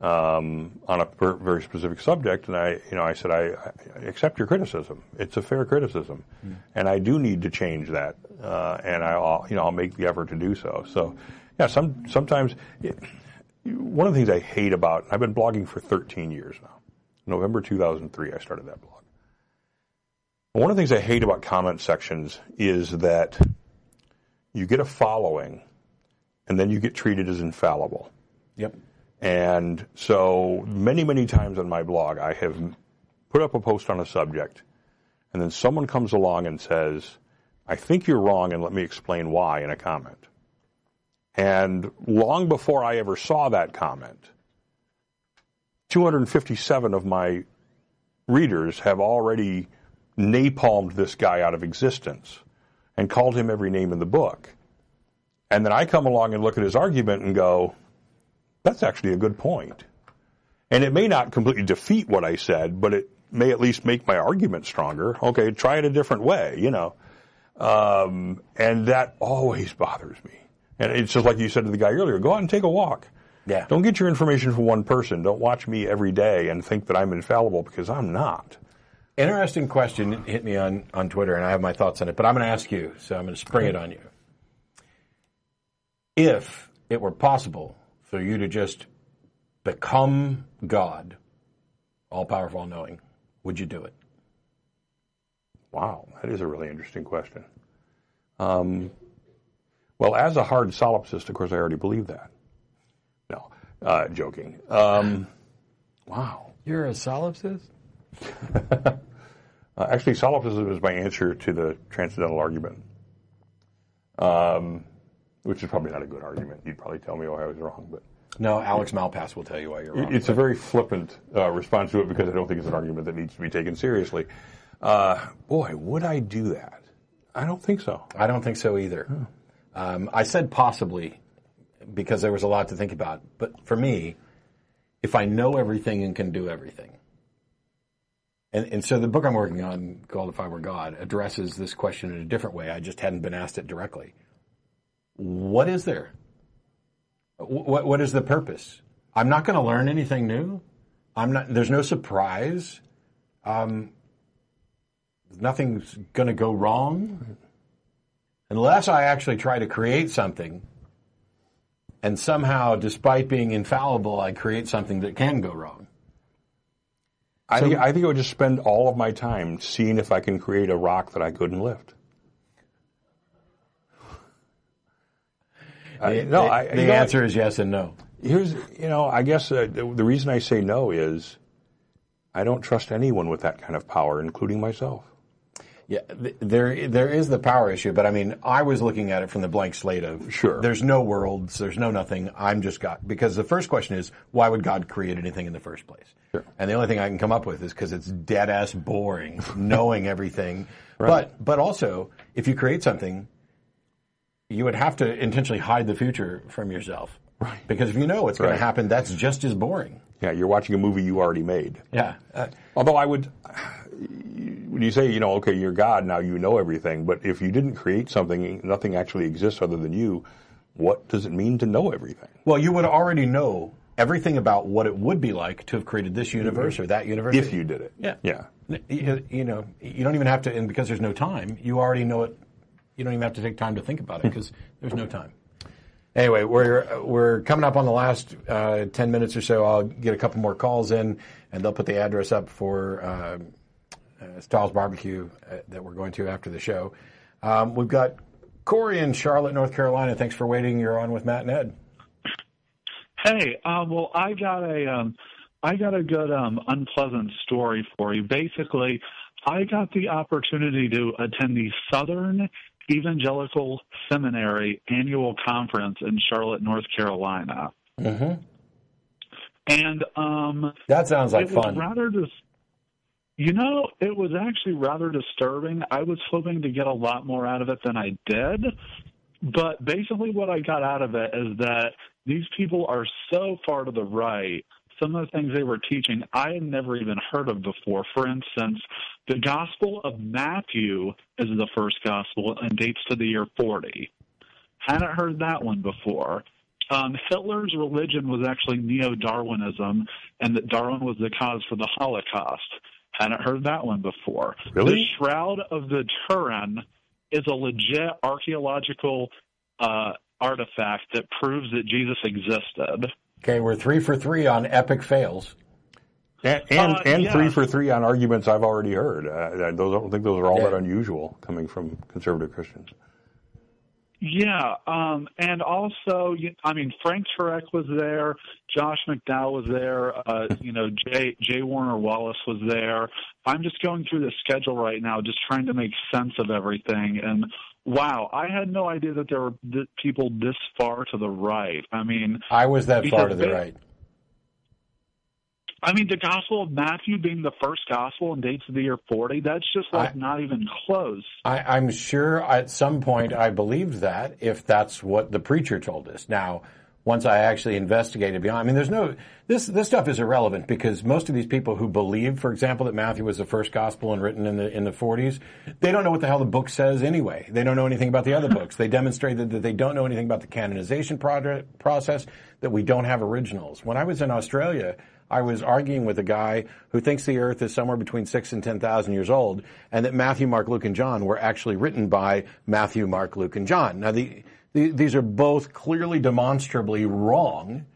um, on a per, very specific subject, and I, you know, I said I, I accept your criticism. It's a fair criticism, mm. and I do need to change that, uh, and I'll, you know, I'll make the effort to do so. So, yeah, some sometimes it, one of the things I hate about I've been blogging for 13 years now. November 2003, I started that blog. One of the things I hate about comment sections is that you get a following, and then you get treated as infallible. Yep. And so many, many times on my blog, I have put up a post on a subject, and then someone comes along and says, I think you're wrong, and let me explain why in a comment. And long before I ever saw that comment, 257 of my readers have already napalmed this guy out of existence and called him every name in the book. And then I come along and look at his argument and go, that's actually a good point. And it may not completely defeat what I said, but it may at least make my argument stronger. Okay, try it a different way, you know. Um, and that always bothers me. And it's just like you said to the guy earlier, go out and take a walk. Yeah. Don't get your information from one person. Don't watch me every day and think that I'm infallible because I'm not. Interesting question hit me on, on Twitter, and I have my thoughts on it, but I'm going to ask you, so I'm going to spring it on you. If it were possible for you to just become God, all powerful, all knowing, would you do it? Wow, that is a really interesting question. Um, well, as a hard solipsist, of course, I already believe that. No, uh, joking. Um, wow. You're a solipsist? uh, actually, solipsism is my answer to the transcendental argument, um, which is probably not a good argument. You'd probably tell me why I was wrong, but no, Alex Malpass will tell you why you're wrong. It's a very flippant uh, response to it because I don't think it's an argument that needs to be taken seriously. Uh, boy, would I do that? I don't think so. I don't think so either. Oh. Um, I said possibly because there was a lot to think about. But for me, if I know everything and can do everything, and, and so the book I'm working on, called If I Were God, addresses this question in a different way. I just hadn't been asked it directly. What is there? What, what is the purpose? I'm not going to learn anything new. I'm not. There's no surprise. Um, nothing's going to go wrong unless I actually try to create something. And somehow, despite being infallible, I create something that can go wrong. I, so, think, I think I would just spend all of my time seeing if I can create a rock that I couldn't lift. The, no, the, I, the answer know, is yes and no. Here's, you know, I guess uh, the, the reason I say no is I don't trust anyone with that kind of power, including myself. Yeah, th- there there is the power issue, but I mean, I was looking at it from the blank slate of Sure. There's no worlds, there's no nothing. I'm just God because the first question is why would God create anything in the first place? Sure. And the only thing I can come up with is because it's dead ass boring knowing everything. Right. But but also if you create something, you would have to intentionally hide the future from yourself. Right. Because if you know what's going to happen, that's just as boring. Yeah, you're watching a movie you already made. Yeah. Uh, Although I would, when you say, you know, okay, you're God, now you know everything, but if you didn't create something, nothing actually exists other than you, what does it mean to know everything? Well, you would already know everything about what it would be like to have created this universe or that universe. If you did it. yeah, Yeah. You, you know, you don't even have to, and because there's no time, you already know it. You don't even have to take time to think about it because there's no time. Anyway, we're we're coming up on the last uh, ten minutes or so. I'll get a couple more calls in, and they'll put the address up for uh, uh, Stiles Barbecue uh, that we're going to after the show. Um, we've got Corey in Charlotte, North Carolina. Thanks for waiting. You're on with Matt and Ed. Hey, uh, well, I got a, um, I got a good um, unpleasant story for you. Basically, I got the opportunity to attend the Southern Evangelical Seminary annual conference in Charlotte, North Carolina, Mm-hmm. and um, That sounds like it was fun. rather dis- you know, it was actually rather disturbing. I was hoping to get a lot more out of it than I did. But basically, what I got out of it is that these people are so far to the right. Some of the things they were teaching, I had never even heard of before. For instance, the Gospel of Matthew is the first gospel and dates to the year 40. Hadn't heard that one before. Um, Hitler's religion was actually neo Darwinism, and that Darwin was the cause for the Holocaust. Hadn't heard that one before. Really? The Shroud of the Turin is a legit archaeological uh, artifact that proves that Jesus existed. Okay, we're three for three on epic fails. And and, Uh, and yeah. three for three on arguments I've already heard. Uh, I don't think those are all Yeah. that unusual coming from conservative Christians. Yeah, um, and also, I mean, Frank Turek was there, Josh McDowell was there, uh, you know, Jay Jay Warner Wallace was there. I'm just going through the schedule right now, just trying to make sense of everything. And wow, I had no idea that there were th- people this far to the right. I mean, I was that far to the they- right. I mean, the Gospel of Matthew being the first gospel and dates of the year 40, that's just like I- not even close. I, I'm sure at some point I believed that if that's what the preacher told us. Now, once I actually investigated beyond, I mean, there's no, this, this stuff is irrelevant because most of these people who believe, for example, that Matthew was the first gospel and written in the, in the 40s, they don't know what the hell the book says anyway. They don't know anything about the other books. They demonstrated that they don't know anything about the canonization project, process, that we don't have originals. When I was in Australia, I was arguing with a guy who thinks the earth is somewhere between six and 10,000 years old and that Matthew, Mark, Luke, and John were actually written by Matthew, Mark, Luke, and John. Now, the, the, these are both clearly demonstrably wrong.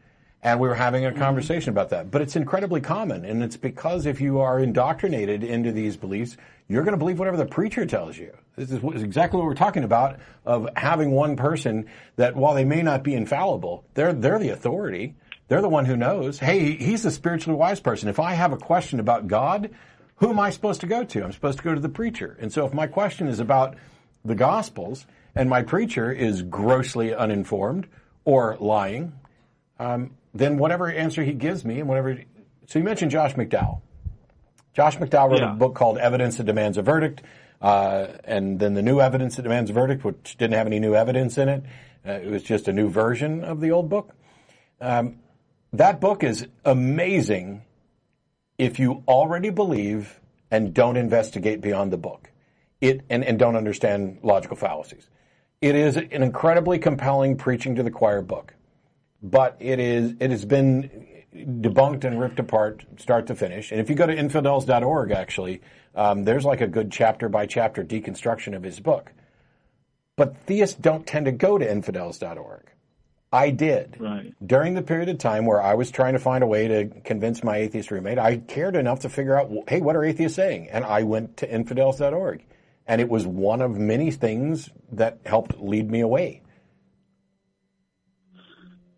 And we were having a mm-hmm. conversation about that. But it's incredibly common. And it's because if you are indoctrinated into these beliefs, you're going to believe whatever the preacher tells you. This is exactly what we're talking about of having one person that while they may not be infallible, they're, they're the authority. They're the one who knows. Hey, he's the spiritually wise person. If I have a question about God, who am I supposed to go to? I'm supposed to go to the preacher. And so if my question is about the Gospels and my preacher is grossly uninformed or lying, um, then whatever answer he gives me and whatever. So you mentioned Josh McDowell. Josh McDowell wrote Yeah. a book called Evidence That Demands a Verdict, uh, and then the new Evidence That Demands a Verdict, which didn't have any new evidence in it. Uh, it was just a new version of the old book. Um, that book is amazing if you already believe and don't investigate beyond the book. It and, and don't understand logical fallacies. It is an incredibly compelling preaching to the choir book. But it is it has been debunked and ripped apart start to finish. And if you go to infidels.org actually, um, there's like a good chapter by chapter deconstruction of his book. But theists don't tend to go to infidels.org. I did. Right. During the period of time where I was trying to find a way to convince my atheist roommate, I cared enough to figure out, hey, what are atheists saying? And I went to infidels.org. And it was one of many things that helped lead me away.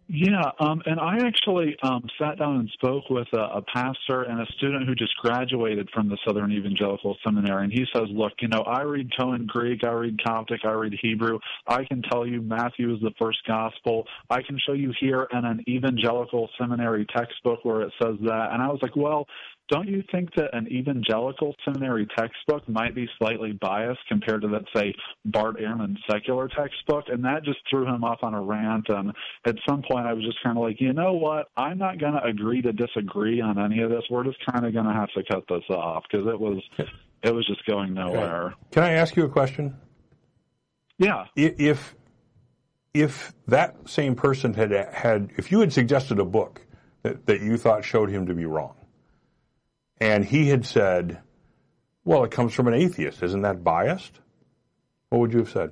Yeah, um, and I actually um, sat down and spoke with a, a pastor and a student who just graduated from the Southern Evangelical Seminary, and he says, "Look, you know, I read Koine Greek, I read Coptic, I read Hebrew. I can tell you Matthew is the first gospel. I can show you here in an evangelical seminary textbook where it says that." And I was like, "Well, don't you think that an evangelical seminary textbook might be slightly biased compared to, let's say, Bart Ehrman's secular textbook? And that just threw him off on a rant. And at some point, I was just kind of like, you know what? I'm not going to agree to disagree on any of this. We're just kind of going to have to cut this off because it was it was just going nowhere. Can I ask you a question? Yeah. If if that same person had had if you had suggested a book that, that you thought showed him to be wrong and he had said, well, it comes from an atheist. Isn't that biased? What would you have said?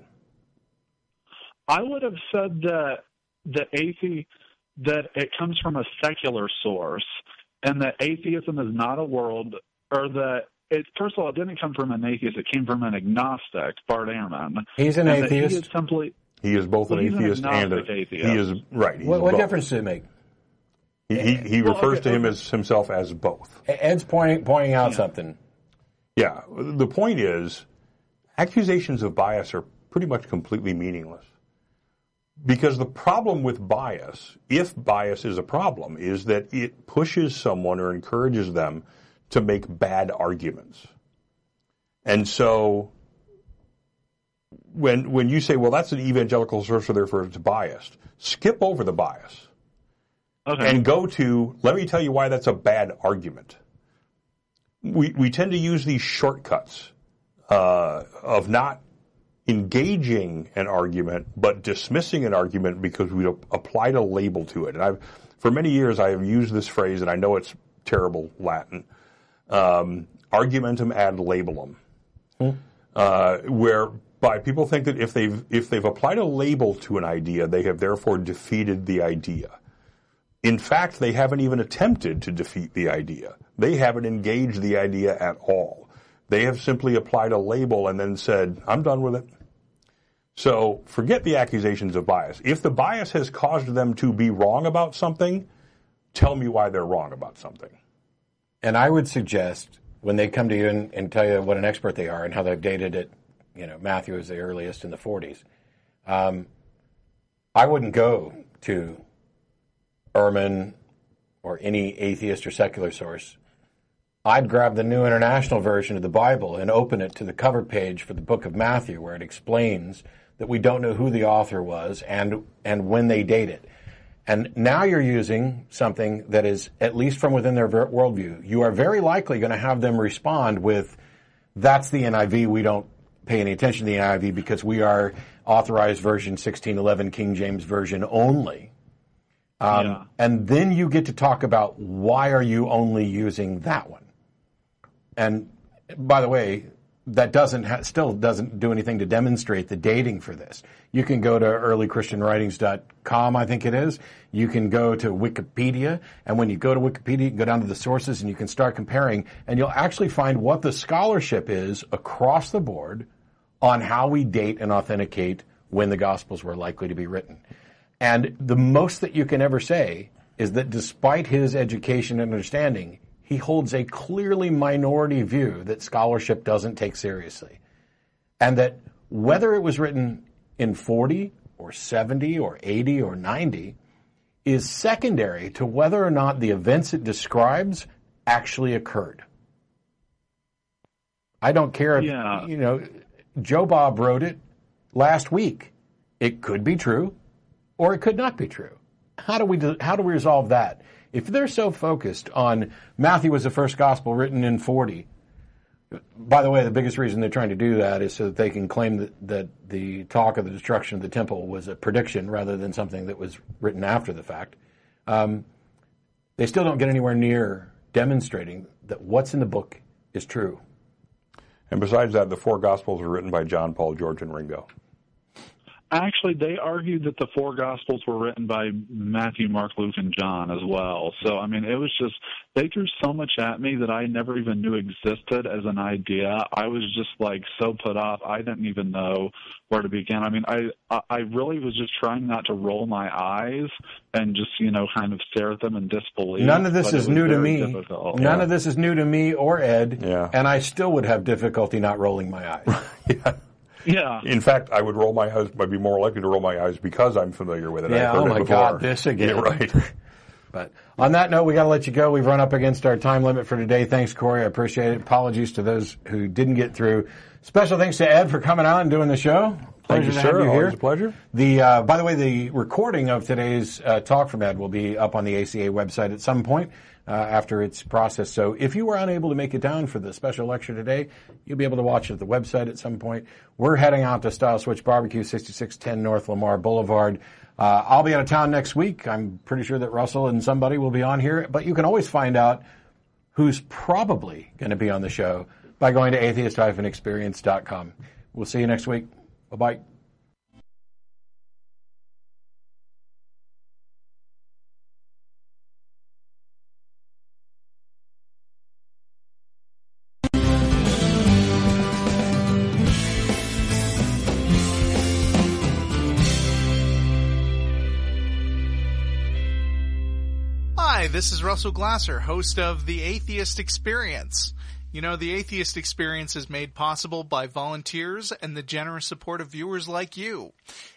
I would have said that the athe that it comes from a secular source and that atheism is not a world or that it first of all it didn't come from an atheist, it came from an agnostic, Bart Ehrman. He's an and atheist. He is simply he is both well, an atheist an and an atheist. he is right. What, what difference does it make? He, he, he Well, refers okay, to him okay. as himself as both. Ed's pointing pointing out something. Yeah. The point is, accusations of bias are pretty much completely meaningless. Because the problem with bias, if bias is a problem, is that it pushes someone or encourages them to make bad arguments. And so, when, when you say, well, that's an evangelical source, so therefore it's biased, skip over the bias Okay. and go to, let me tell you why that's a bad argument. We, we tend to use these shortcuts uh, of not engaging an argument, but dismissing an argument because we applied a label to it. And I've, for many years, I have used this phrase, and I know it's terrible Latin, um, argumentum ad labellum, uh, whereby people think that if they've if they've applied a label to an idea, they have therefore defeated the idea. In fact, they haven't even attempted to defeat the idea. They haven't engaged the idea at all. They have simply applied a label and then said, I'm done with it. So forget the accusations of bias. If the bias has caused them to be wrong about something, tell me why they're wrong about something. And I would suggest when they come to you and, and tell you what an expert they are and how they've dated it, you know, Matthew is the earliest in the 40s. Um, I wouldn't go to Ehrman or any atheist or secular source. I'd grab the New International Version of the Bible and open it to the cover page for the book of Matthew, where it explains that we don't know who the author was and and when they date it. And now you're using something that is, at least from within their worldview, you are very likely going to have them respond with, that's the NIV. We don't pay any attention to the NIV because we are authorized version 1611 King James Version only. Um, Yeah. And then you get to talk about why are you only using that one? And by the way, that doesn't ha- still doesn't do anything to demonstrate the dating for this. You can go to earlychristianwritings.com, I think it is. You can go to Wikipedia, and when you go to Wikipedia, you can go down to the sources and you can start comparing, and you'll actually find what the scholarship is across the board on how we date and authenticate when the Gospels were likely to be written. And the most that you can ever say is that despite his education and understanding, he holds a clearly minority view that scholarship doesn't take seriously. And that whether it was written in 40 or 70 or 80 or 90 is secondary to whether or not the events it describes actually occurred. I don't care if, Yeah. you know, Joe Bob wrote it last week. It could be true or it could not be true. How do we how do we resolve that? If they're so focused on Matthew was the first gospel written in 40, by the way, the biggest reason they're trying to do that is so that they can claim that, that the talk of the destruction of the temple was a prediction rather than something that was written after the fact. Um, they still don't get anywhere near demonstrating that what's in the book is true. And besides that, the four Gospels were written by John, Paul, George, and Ringo. Actually, they argued that the four Gospels were written by Matthew, Mark, Luke, and John as well. So, I mean, it was just, they threw so much at me that I never even knew existed as an idea. I was just like so put off. I didn't even know where to begin. I mean, I, I really was just trying not to roll my eyes and just, you know, kind of stare at them in disbelief. None of this but it is new to me. difficult. None of this is new to me or Ed. Yeah. And I still would have difficulty not rolling my eyes. Yeah. In fact, I would roll my eyes. I'd be more likely to roll my eyes because I'm familiar with it. Yeah, I've heard oh it my before. God, this again. Yeah, right. But on that note, we got to let you go. We've run up against our time limit for today. Thanks, Corey. I appreciate it. Apologies to those who didn't get through. Special thanks to Ed for coming out and doing the show. Thank you, to sir. have you Always here. a pleasure. The uh, by the way, the recording of today's uh, talk from Ed will be up on the ACA website at some point uh, after it's processed. So if you were unable to make it down for the special lecture today, you'll be able to watch it at the website at some point. We're heading out to Stiles Switch Barbecue, 6610 North Lamar Boulevard. Uh, I'll be out of town next week. I'm pretty sure that Russell and somebody will be on here, but you can always find out who's probably going to be on the show by going to atheist-experience.com. We'll see you next week. Bye-bye. This is Russell Glasser, host of The Atheist Experience. You know, The Atheist Experience is made possible by volunteers and the generous support of viewers like you.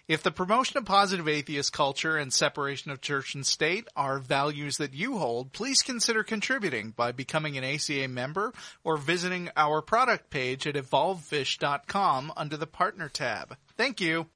If the promotion of positive atheist culture and separation of church and state are values that you hold, please consider contributing by becoming an ACA member or visiting our product page at evolvefish.com under the partner tab. Thank you.